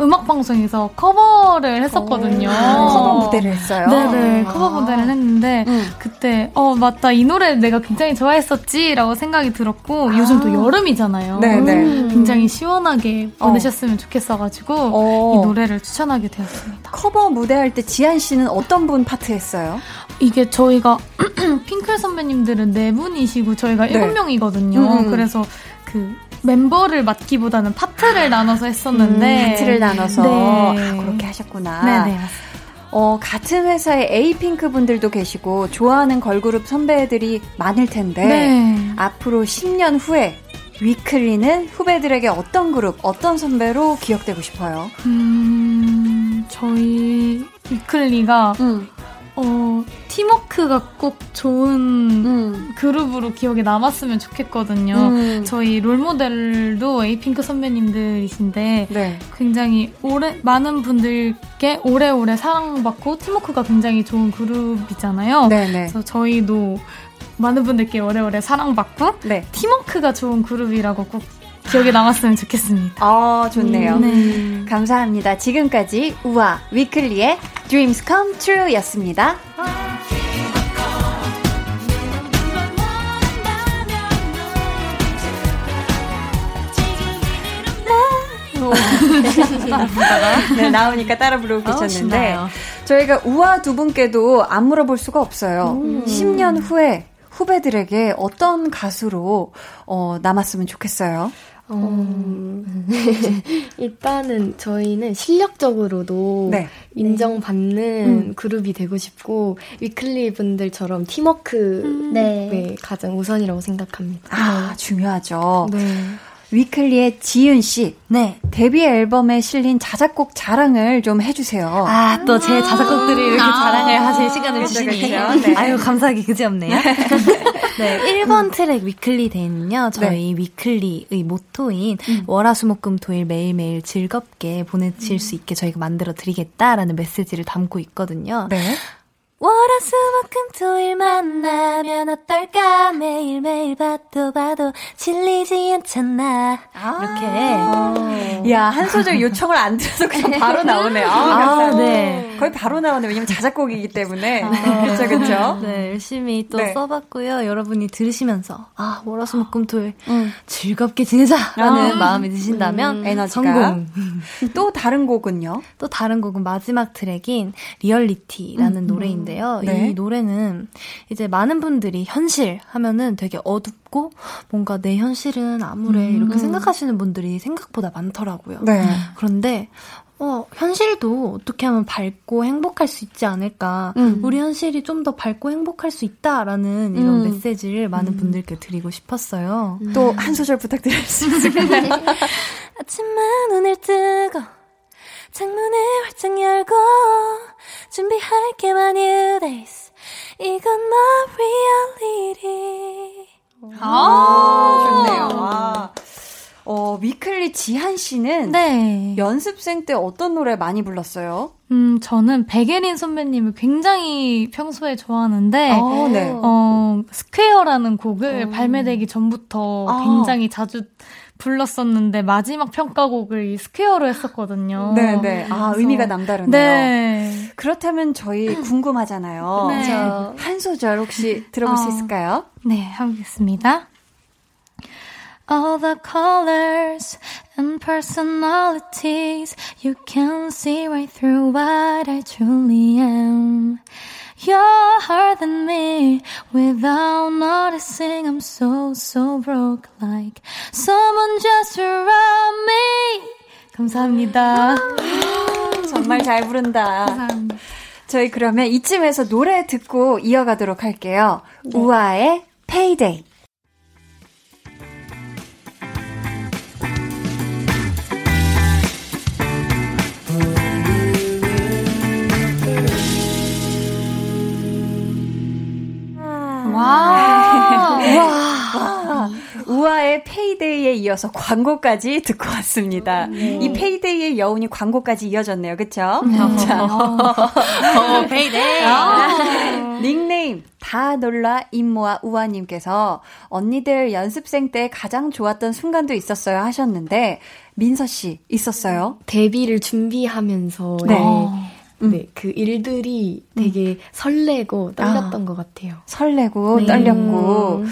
음악 방송에서 커버를 했었거든요. 커버 무대를 했어요. 네네 커버 무대를 했는데 음. 그때 어 맞다 이 노래 내가 굉장히 좋아했었지라고 생각이 들었고 아. 요즘 또 여름이잖아요. 네네 음. 굉장히 시원하게 어. 보내셨으면 어. 좋겠어가지고 어. 이 노래를 추천하게 되었습니다. 커버 무대 할 때 지한 씨는 어떤 분 파트 했어요? 이게 저희가 핑클 선배님들은 네 분이시고 저희가 일곱 네. 명이거든요. 음. 그래서 그 멤버를 맡기보다는 파트를 나눠서 했었는데 음, 파트를 나눠서 네. 아, 그렇게 하셨구나. 네네 어, 같은 회사에 에이핑크 분들도 계시고 좋아하는 걸그룹 선배들이 많을 텐데 네. 앞으로 10년 후에 위클리는 후배들에게 어떤 그룹, 어떤 선배로 기억되고 싶어요? 음, 저희 위클리가 음. 어, 팀워크가 꼭 좋은 음. 그룹으로 기억에 남았으면 좋겠거든요. 음. 저희 롤모델도 에이핑크 선배님들이신데 네. 굉장히 오래 많은 분들께 오래오래 사랑받고 팀워크가 굉장히 좋은 그룹이잖아요. 네네. 네. 그래서 저희도 많은 분들께 오래오래 사랑받고 네. 팀워크가 좋은 그룹이라고 꼭 기억에 남았으면 좋겠습니다. 아, 좋네요. 음, 네. 감사합니다. 지금까지 우아 위클리의 Dreams Come True 였습니다. 네, 나오니까 따라 부르고 어, 계셨는데 어, 저희가 우아 두 분께도 안 물어볼 수가 없어요. 음. 10년 후에 후배들에게 어떤 가수로 어, 남았으면 좋겠어요? 음, 일단은 저희는 실력적으로도 네. 인정받는 음. 그룹이 되고 싶고 위클리 분들처럼 팀워크 음. 네. 가장 우선이라고 생각합니다. 아 중요하죠. 네. 위클리의 지윤 씨. 네. 데뷔 앨범에 실린 자작곡 자랑을 좀 해주세요. 아, 또 제 자작곡들을 이렇게 아~ 자랑을 하실 시간을 주시니. 네. 아유, 감사하기 그지 없네요. 네, 1번 트랙 위클리 데이는요, 저희 네. 위클리의 모토인 음. 월화수목금토일 매일매일 즐겁게 보내실 음. 수 있게 저희가 만들어 드리겠다라는 메시지를 담고 있거든요. 네. 월화수목금 토일 만나면 어떨까? 매일매일 봐도 봐도 질리지 않잖아. 아~ 이렇게. 야 한 소절 요청을 안 드려도 그냥 바로 나오네요. 아, 아, 네. 거의 바로 나오네요. 왜냐면 자작곡이기 때문에. 그렇죠 그렇죠 네 열심히 또 네. 써봤고요. 여러분이 들으시면서 아 월화수목금 토일 음. 즐겁게 지내자라는 아~ 마음이 드신다면 음, 에너지가. 성공. 또 다른 곡은요? 또 다른 곡은 마지막 트랙인 리얼리티라는 음. 노래인데 노래인데요. 네. 이 노래는 이제 많은 분들이 현실 하면은 되게 어둡고 뭔가 내 현실은 암울해 음. 이렇게 생각하시는 분들이 생각보다 많더라고요. 네. 그런데 어, 현실도 어떻게 하면 밝고 행복할 수 있지 않을까. 음. 우리 현실이 좀 더 밝고 행복할 수 있다라는 이런 음. 메시지를 많은 음. 분들께 드리고 싶었어요. 또 한 소절 부탁드릴 수 있을까요? 아침만 눈을 뜨고 창문을 활짝 열고 준비할 게 많이 days 이건 my reality 아, 좋네요. 와. 어, 위클리 지한 씨는 네. 연습생 때 어떤 노래 많이 불렀어요? 음, 저는 백예린 선배님을 굉장히 평소에 좋아하는데, 아, 네. 어, 스퀘어라는 곡을 어. 발매되기 전부터 아. 굉장히 자주 불렀었는데 마지막 평가곡을 이 스퀘어로 했었거든요. 네, 네. 아, 의미가 남다르네요. 네. 그렇다면 저희 궁금하잖아요. 네. 한 소절 혹시 들어볼 어, 수 있을까요? 네, 하겠습니다. All the colors and personalities you can see right through what I truly am. You're harder than me without noticing. I'm so, so broke like someone just around me. 감사합니다. 정말 잘 부른다. 감사합니다. 저희 그러면 이쯤에서 노래 듣고 이어가도록 할게요. 네. 우아의 Payday. 와. 와. 우아의 Pay Day에 이어서 광고까지 듣고 왔습니다. 네. 이 Pay Day의 여운이 광고까지 이어졌네요. 그쵸? 네. 자. 어, Pay Day. 아. 닉네임 다 놀라 임모아 우아님께서 언니들 연습생 때 가장 좋았던 순간도 있었어요 하셨는데 민서 씨 있었어요? 데뷔를 준비하면서 네. 음. 네, 그 일들이 되게 음. 설레고 떨렸던 아, 것 같아요. 설레고 네. 떨렸고.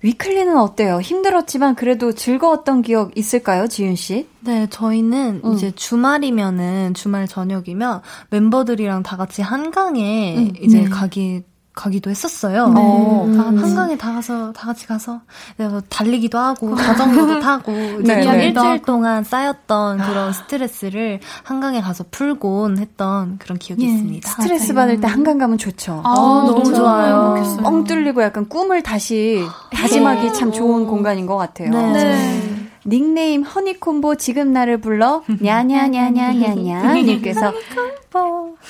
위클리는 어때요? 힘들었지만 그래도 즐거웠던 기억 있을까요, 지윤 씨? 네, 저희는 음. 이제 주말이면은 주말 저녁이면 멤버들이랑 다 같이 한강에 음. 이제 네. 가기 가기도 했었어요. 네. 어, 한강에 다 가서 다 같이 가서 뭐 달리기도 하고 자전거도 타고 이제 네, 네. 일주일 동안 쌓였던 그런 스트레스를 한강에 가서 풀곤 했던 그런 기억이 예, 있습니다. 스트레스 맞아요. 받을 때 한강 가면 좋죠. 아, 어, 너무 좋죠. 좋아요. 뻥 뚫리고 약간 꿈을 다시 다짐하기 참 좋은 공간인 것 같아요. 네. 네. 닉네임 허니콤보 지금 나를 불러 냐냐냐냐냐냐 님께서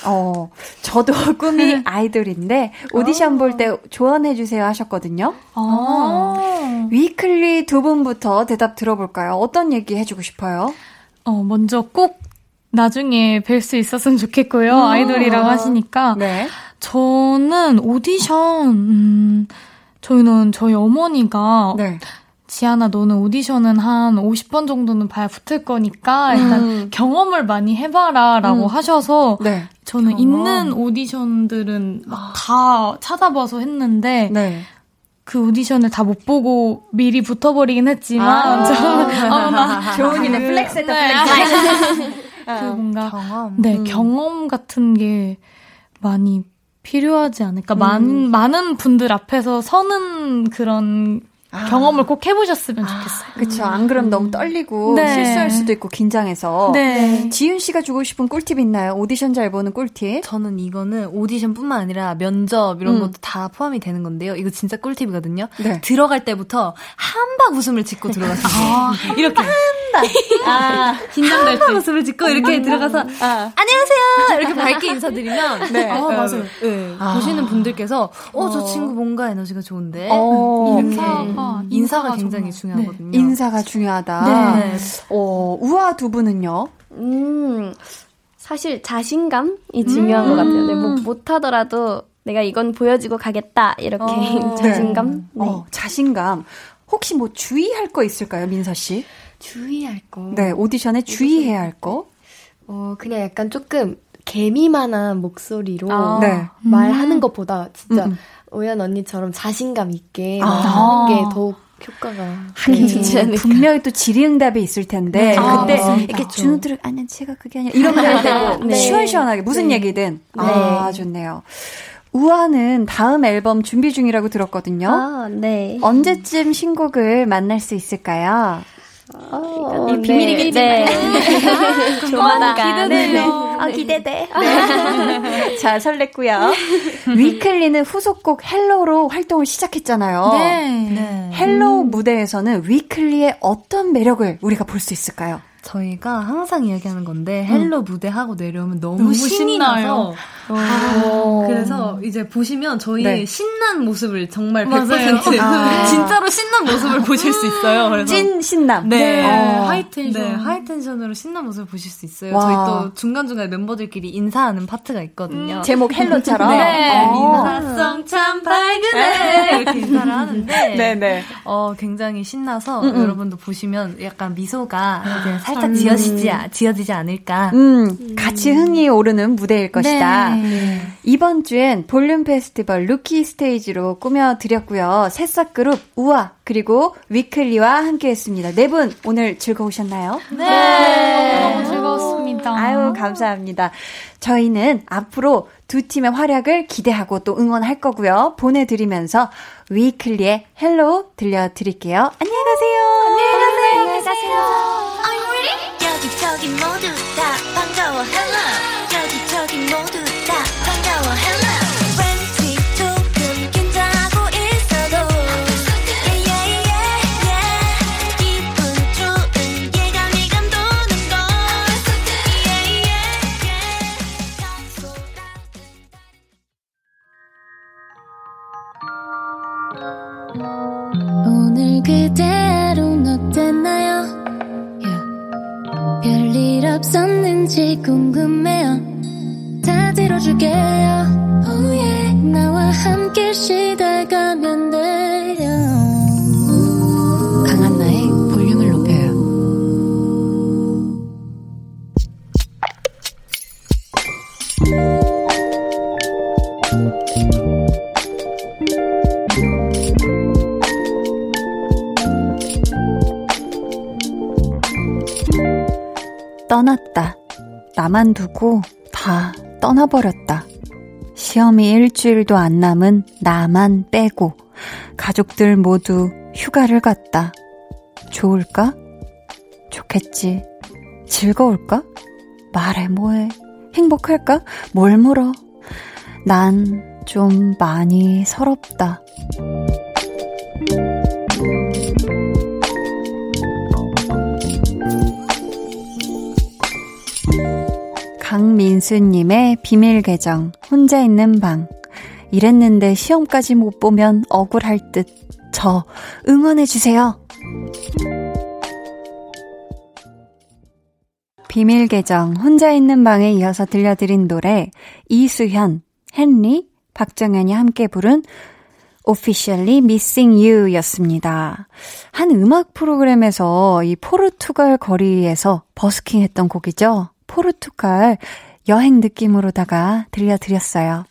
어 저도 꿈이 아이돌인데 오디션 볼 때 조언해 주세요 하셨거든요. 아~ 위클리 두 분부터 대답 들어볼까요? 어떤 얘기 해주고 싶어요? 어 먼저 꼭 나중에 뵐 수 있었으면 좋겠고요. 음~ 아이돌이라고 하시니까 네. 저는 오디션 음, 저희는 저희 어머니가 네. 지아나 너는 오디션은 한 50번 정도는 봐야 붙을 거니까 일단 음. 경험을 많이 해봐라라고 음. 하셔서 네. 저는 경험. 있는 오디션들은 아. 찾아봐서 했는데 네. 그 오디션을 다 못 보고 미리 붙어버리긴 했지만 아, 저는 어, 나 좋은 이네 flex했다 flex 그 뭔가 경험 네 음. 경험 같은 게 많이 필요하지 않을까. 음. 많은, 많은 분들 앞에서 서는 그런 아. 경험을 꼭 해보셨으면 좋겠어요. 아, 그쵸. 안 그럼 너무 떨리고 네. 실수할 수도 있고 긴장해서. 네. 지윤 씨가 주고 싶은 꿀팁 있나요? 오디션 잘 보는 꿀팁? 저는 이거는 오디션뿐만 아니라 면접 이런 음. 것도 다 포함이 되는 건데요. 이거 진짜 꿀팁이거든요. 네. 들어갈 때부터 한박 웃음을 짓고 들어가세요. 아, 이렇게. 한박. 아, 긴장될 때. 한박 웃음을 짓고 이렇게 음. 들어가서 아. 안녕하세요. 이렇게 밝게 인사드리면 네. 아, 맞아요. 네. 아. 보시는 분들께서 어, 저 어. 친구 뭔가 에너지가 좋은데. 어. 이렇게. 인사가, 인사가 굉장히 정말. 중요하거든요. 네. 인사가 중요하다. 네. 어, 우아 두 분은요? 음, 사실 자신감이 중요한 음. 것 같아요. 네, 뭐 못하더라도 내가 이건 보여주고 가겠다. 이렇게 어. 자신감? 네. 네. 어, 자신감. 혹시 뭐 주의할 거 있을까요, 민서 씨? 주의할 거. 네, 오디션에 주의해야 할 거. 어, 그냥 약간 조금 개미만한 목소리로 아. 네. 말하는 음. 것보다 진짜 음. 음. 오연 언니처럼 자신감 있게 아. 하는 게 더욱 효과가 하긴 네. 분명히 또 질의응답이 있을 텐데 네. 그때 아, 이렇게 준우들을 아니 제가 그게 아니라 이런 말 되고 네. 시원시원하게 무슨 네. 얘기든 아 좋네요. 우아는 다음 앨범 준비 중이라고 들었거든요. 아, 네. 언제쯤 신곡을 만날 수 있을까요? 어, 비밀이겠지만. 네. 조만간. 네. 네. 아, 기대돼. 네. 자, 설렜고요. 위클리는 후속곡 Hello로 활동을 시작했잖아요. 네. 네. Hello 음. 무대에서는 위클리의 어떤 매력을 우리가 볼 수 있을까요? 저희가 항상 이야기하는 건데 Hello 음. 무대 하고 내려오면 너무, 너무 신이 나서 아, 그래서 이제 보시면 저희 네. 신난 모습을 정말 100% 아. 진짜로 신난 모습을 보실 수 있어요. 그래서 찐 신남. 네. 네. 어. high tension. 네. high tension으로 신난 모습을 보실 수 있어요. 와. 저희 또 중간중간에 멤버들끼리 인사하는 파트가 있거든요. 음, 제목 Hello처럼. 네. 어. 인사성 참 밝으네. 이렇게 인사를 하는데 네네. 네. 어, 굉장히 신나서 음, 음. 여러분도 보시면 약간 미소가 이제 살짝 음. 지어지지, 지어지지 않을까. 음, 같이 흥이 오르는 무대일 것이다. 네. 이번 주엔 볼륨 페스티벌 rookie stage로 꾸며드렸고요. 새싹 그룹 우아 그리고 위클리와 함께했습니다. 네 분 오늘 즐거우셨나요? 네. 네. 너무 즐거웠습니다. 아유 감사합니다. 저희는 앞으로 두 팀의 활약을 기대하고 또 응원할 거고요. 보내드리면서 위클리의 Hello 들려드릴게요. 안녕히 가세요. 안녕히 가세요. 안녕히 가세요. 여기 모두 다 궁금해요. 다 들어줄게요 나만 두고 다 떠나버렸다. 시험이 일주일도 안 남은 나만 빼고 가족들 모두 휴가를 갔다. 좋을까? 좋겠지. 즐거울까? 말해 뭐해. 행복할까? 뭘 물어. 난 좀 많이 서럽다. 강민수님의 비밀 계정, 혼자 있는 방. 이랬는데 시험까지 못 보면 억울할 듯. 저 응원해주세요. 비밀 계정, 혼자 있는 방에 이어서 들려드린 노래, 이수현, 헨리, 박정현이 함께 부른 Officially Missing You 였습니다. 한 음악 프로그램에서 이 포르투갈 거리에서 버스킹 했던 곡이죠. 포르투갈 여행 느낌으로다가 들려드렸어요.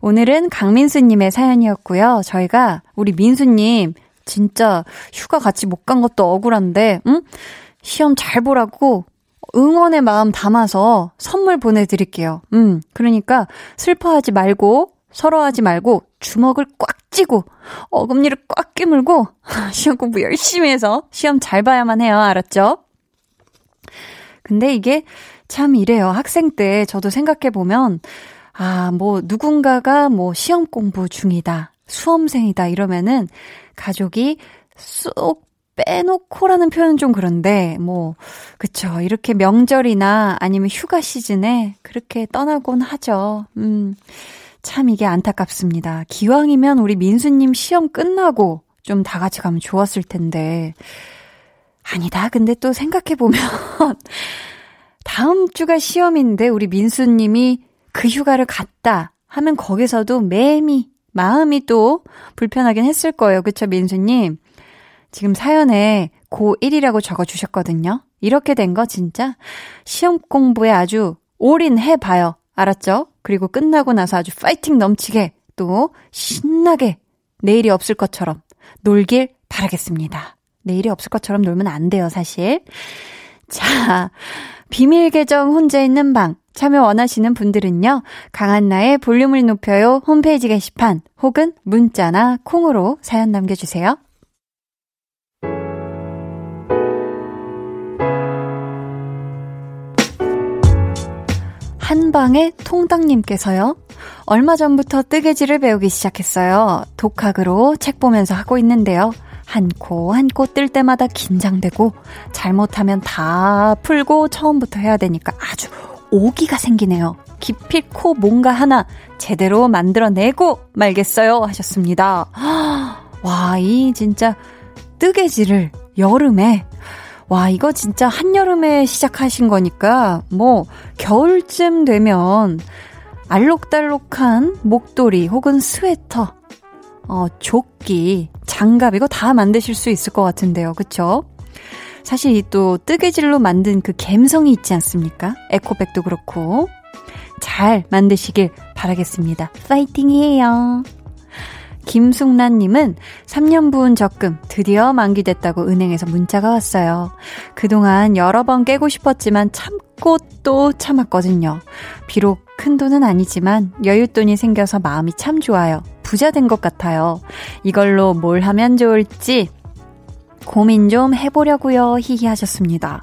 오늘은 강민수님의 사연이었고요. 저희가 우리 민수님 진짜 휴가 같이 못 간 것도 억울한데, 응? 시험 잘 보라고 응원의 마음 담아서 선물 보내드릴게요. 음, 그러니까 슬퍼하지 말고 서로 하지 말고 주먹을 꽉 쥐고 어금니를 꽉 깨물고 시험 공부 열심히 해서 시험 잘 봐야만 해요. 알았죠? 근데 이게 참 이래요. 학생 때 저도 생각해 보면 아, 뭐 누군가가 뭐 시험 공부 중이다. 수험생이다 이러면은 가족이 쏙 빼놓고라는 표현은 좀 그런데, 뭐, 그쵸. 이렇게 명절이나 아니면 휴가 시즌에 그렇게 떠나곤 하죠. 음, 참 이게 안타깝습니다. 기왕이면 우리 민수님 시험 끝나고 좀 다 같이 가면 좋았을 텐데. 아니다. 근데 또 생각해보면, 다음 주가 시험인데 우리 민수님이 그 휴가를 갔다 하면 거기서도 매미, 마음이 또 불편하긴 했을 거예요. 그쵸, 민수님? 지금 사연에 고1이라고 적어 주셨거든요. 이렇게 된 거 진짜 시험 공부에 아주 올인해 봐요. 알았죠? 그리고 끝나고 나서 아주 파이팅 넘치게 또 신나게 내일이 없을 것처럼 놀길 바라겠습니다. 내일이 없을 것처럼 놀면 안 돼요, 사실. 자, 비밀 계정 혼자 있는 방 참여 원하시는 분들은요. 강한나의 볼륨을 높여요 홈페이지 게시판 혹은 문자나 콩으로 사연 남겨주세요. 한방의 통당님께서요. 얼마 전부터 뜨개질을 배우기 시작했어요. 독학으로 책 보면서 하고 있는데요. 한 코 한 코 뜰 때마다 긴장되고 잘못하면 다 풀고 처음부터 해야 되니까 아주 오기가 생기네요. 기필코 뭔가 하나 제대로 만들어내고 말겠어요 하셨습니다. 와, 이 진짜 뜨개질을 여름에 와, 이거 진짜 한여름에 시작하신 거니까, 뭐, 겨울쯤 되면, 알록달록한 목도리 혹은 스웨터, 어, 조끼, 장갑, 이거 다 만드실 수 있을 것 같은데요. 그쵸? 사실 이 또 뜨개질로 만든 그 갬성이 있지 않습니까? 에코백도 그렇고. 잘 만드시길 바라겠습니다. 파이팅이에요. 김숙란님은 3년 부은 적금 드디어 만기됐다고 은행에서 문자가 왔어요. 그동안 여러 번 깨고 싶었지만 참고 또 참았거든요. 비록 큰 돈은 아니지만 여윳돈이 생겨서 마음이 참 좋아요. 부자 된 것 같아요. 이걸로 뭘 하면 좋을지 고민 좀 해보려고요. 히히 하셨습니다.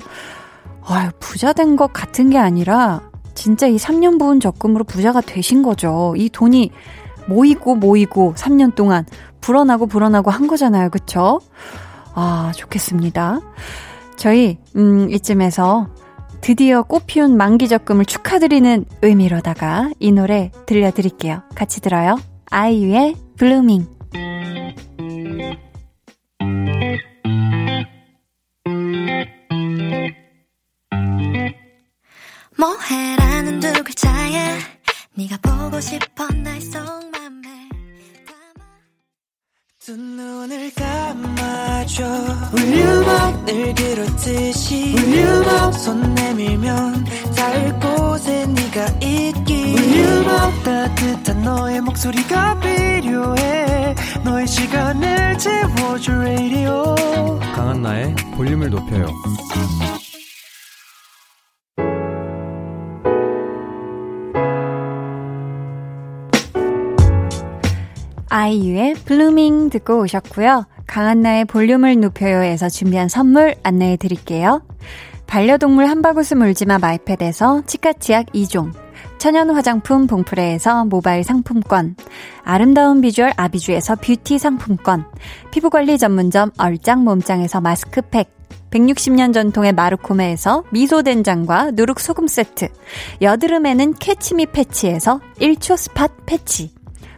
아유, 부자 된 것 같은 게 아니라 진짜 이 3년 부은 적금으로 부자가 되신 거죠. 이 돈이 모이고 모이고 3년 동안 불어나고 불어나고 한 거잖아요. 그쵸? 아, 좋겠습니다. 저희, 음, 이쯤에서 드디어 꽃 피운 만기 적금을 축하드리는 의미로다가 이 노래 들려드릴게요. 같이 들어요. 아이유의 Blooming. 뭐해라는 두 글자에 네가 보고 싶어 날 속맘에 두 눈을 감아줘. 울륨업 늘 그렇듯이. 울륨업 손 목소리가 필요해 너의 시간을 채워줄 radio 강한나의 볼륨을 높여요 아이유의 Blooming 듣고 오셨고요. 강한나의 볼륨을 높여요에서 준비한 선물 안내해 드릴게요. 반려동물 한바구스 물지마 마이패드에서 치카치약 2종, 천연 화장품 봉프레에서 모바일 상품권, 아름다운 비주얼 아비주에서 뷰티 상품권, 피부관리 전문점 얼짱 몸짱에서 마스크팩, 160년 전통의 마르코메에서 미소된장과 누룩소금 세트, 여드름에는 캐치미 패치에서 1초 spot patch,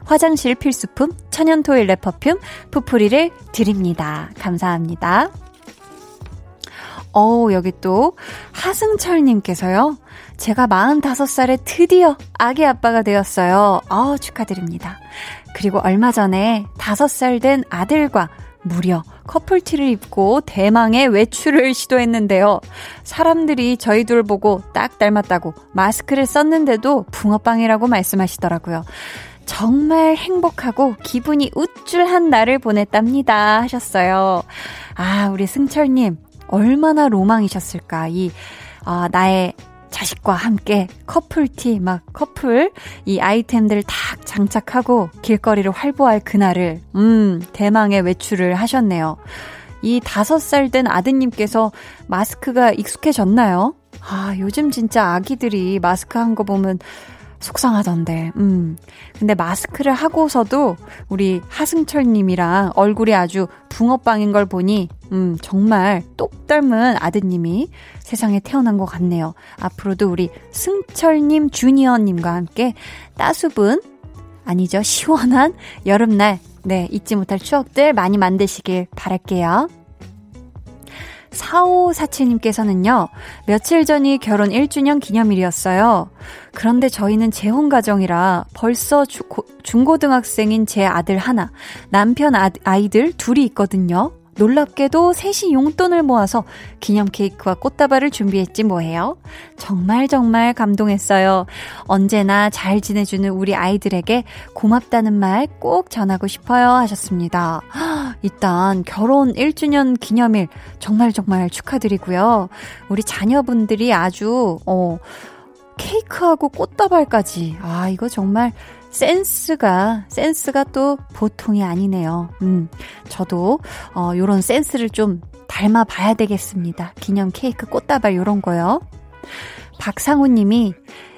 화장실 필수품 천연 토일렛 퍼퓸 푸프리를 드립니다. 감사합니다. 어 여기 또 하승철님께서요. 제가 45살에 드디어 아기 아빠가 되었어요. 어 축하드립니다. 그리고 얼마 전에 5살 된 아들과 무려 커플티를 입고 대망의 외출을 시도했는데요. 사람들이 저희 둘 보고 딱 닮았다고 마스크를 썼는데도 붕어빵이라고 말씀하시더라고요. 정말 행복하고 기분이 우쭐한 날을 보냈답니다. 하셨어요. 아, 우리 승철님, 얼마나 로망이셨을까. 이, 아, 나의 자식과 함께 커플티, 막 커플, 이 아이템들 탁 장착하고 길거리를 활보할 그날을, 음, 대망의 외출을 하셨네요. 이 다섯 살 된 아드님께서 마스크가 익숙해졌나요? 아, 요즘 진짜 아기들이 마스크 한 거 보면 속상하던데, 음. 근데 마스크를 하고서도 우리 하승철 님이랑 얼굴이 아주 붕어빵인 걸 보니, 음, 정말 똑 닮은 아드님이 세상에 태어난 것 같네요. 앞으로도 우리 승철 님, 주니어 님과 함께 따수분, 아니죠, 시원한 여름날, 네, 잊지 못할 추억들 많이 만드시길 바랄게요. 4547님께서는요, 며칠 전이 결혼 1주년 기념일이었어요. 그런데 저희는 재혼 가정이라 벌써 주, 고, 중고등학생인 제 아들 하나, 남편 아, 아이들 둘이 있거든요. 놀랍게도 셋이 용돈을 모아서 기념 케이크와 꽃다발을 준비했지 뭐해요. 정말 정말 감동했어요. 언제나 잘 지내주는 우리 아이들에게 고맙다는 말 꼭 전하고 싶어요 하셨습니다. 일단 결혼 1주년 기념일 정말 정말 축하드리고요. 우리 자녀분들이 아주 어 케이크하고 꽃다발까지 아 이거 정말 센스가, 센스가 또 보통이 아니네요. 음, 저도, 어, 요런 센스를 좀 닮아 봐야 되겠습니다. 기념 케이크, 꽃다발 요런 거요. 박상우 님이,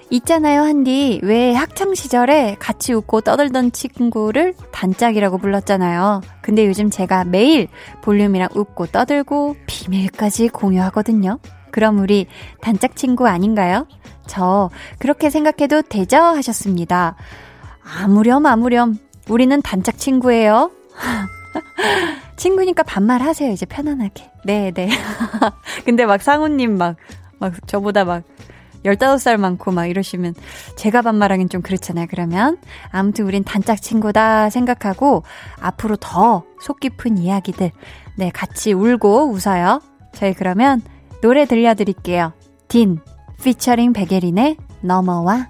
있잖아요, 한디. 왜 학창시절에 같이 웃고 떠들던 친구를 단짝이라고 불렀잖아요. 근데 요즘 제가 매일 볼륨이랑 웃고 떠들고 비밀까지 공유하거든요. 그럼 우리 단짝 친구 아닌가요? 저 그렇게 생각해도 되죠? 하셨습니다. 아무렴, 아무렴. 우리는 단짝 친구예요. 친구니까 반말 하세요, 이제 편안하게. 네, 네. 근데 막 상우님 막, 막 저보다 막 15살 많고 막 이러시면 제가 반말하긴 좀 그렇잖아요, 그러면. 아무튼 우린 단짝 친구다 생각하고 앞으로 더 속 깊은 이야기들, 네, 같이 울고 웃어요. 저희 그러면 노래 들려드릴게요. 딘, 피처링 백예린의 넘어와.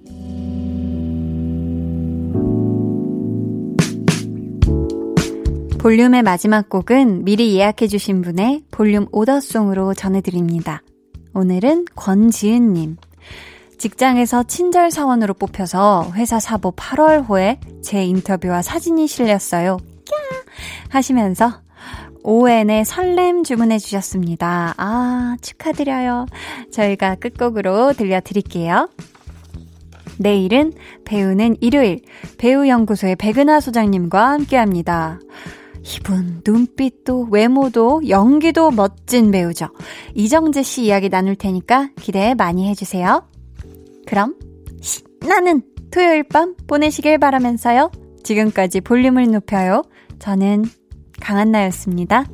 볼륨의 마지막 곡은 미리 예약해주신 분의 볼륨 오더송으로 전해드립니다. 오늘은 권지은님. 직장에서 친절 사원으로 뽑혀서 회사 사보 8월호에 제 인터뷰와 사진이 실렸어요. 하시면서 ON의 설렘 주문해 주셨습니다. 아, 축하드려요. 저희가 끝곡으로 들려드릴게요. 내일은 배우는 일요일 배우연구소의 백은하 소장님과 함께 합니다. 이분 눈빛도 외모도 연기도 멋진 배우죠. 이정재 씨 이야기 나눌 테니까 기대 많이 해주세요. 그럼 신나는 토요일 밤 보내시길 바라면서요. 지금까지 볼륨을 높여요. 저는 강한나였습니다.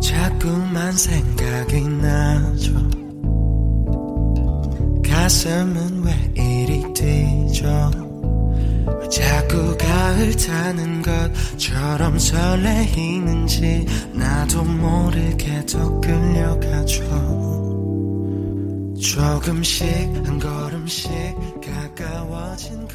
자꾸만 생 가슴은 왜 이리 뛰죠? 자꾸 가을 타는 것처럼 설레이는지 나도 모르게 더 끌려가죠. 조금씩 한 걸음씩 가까이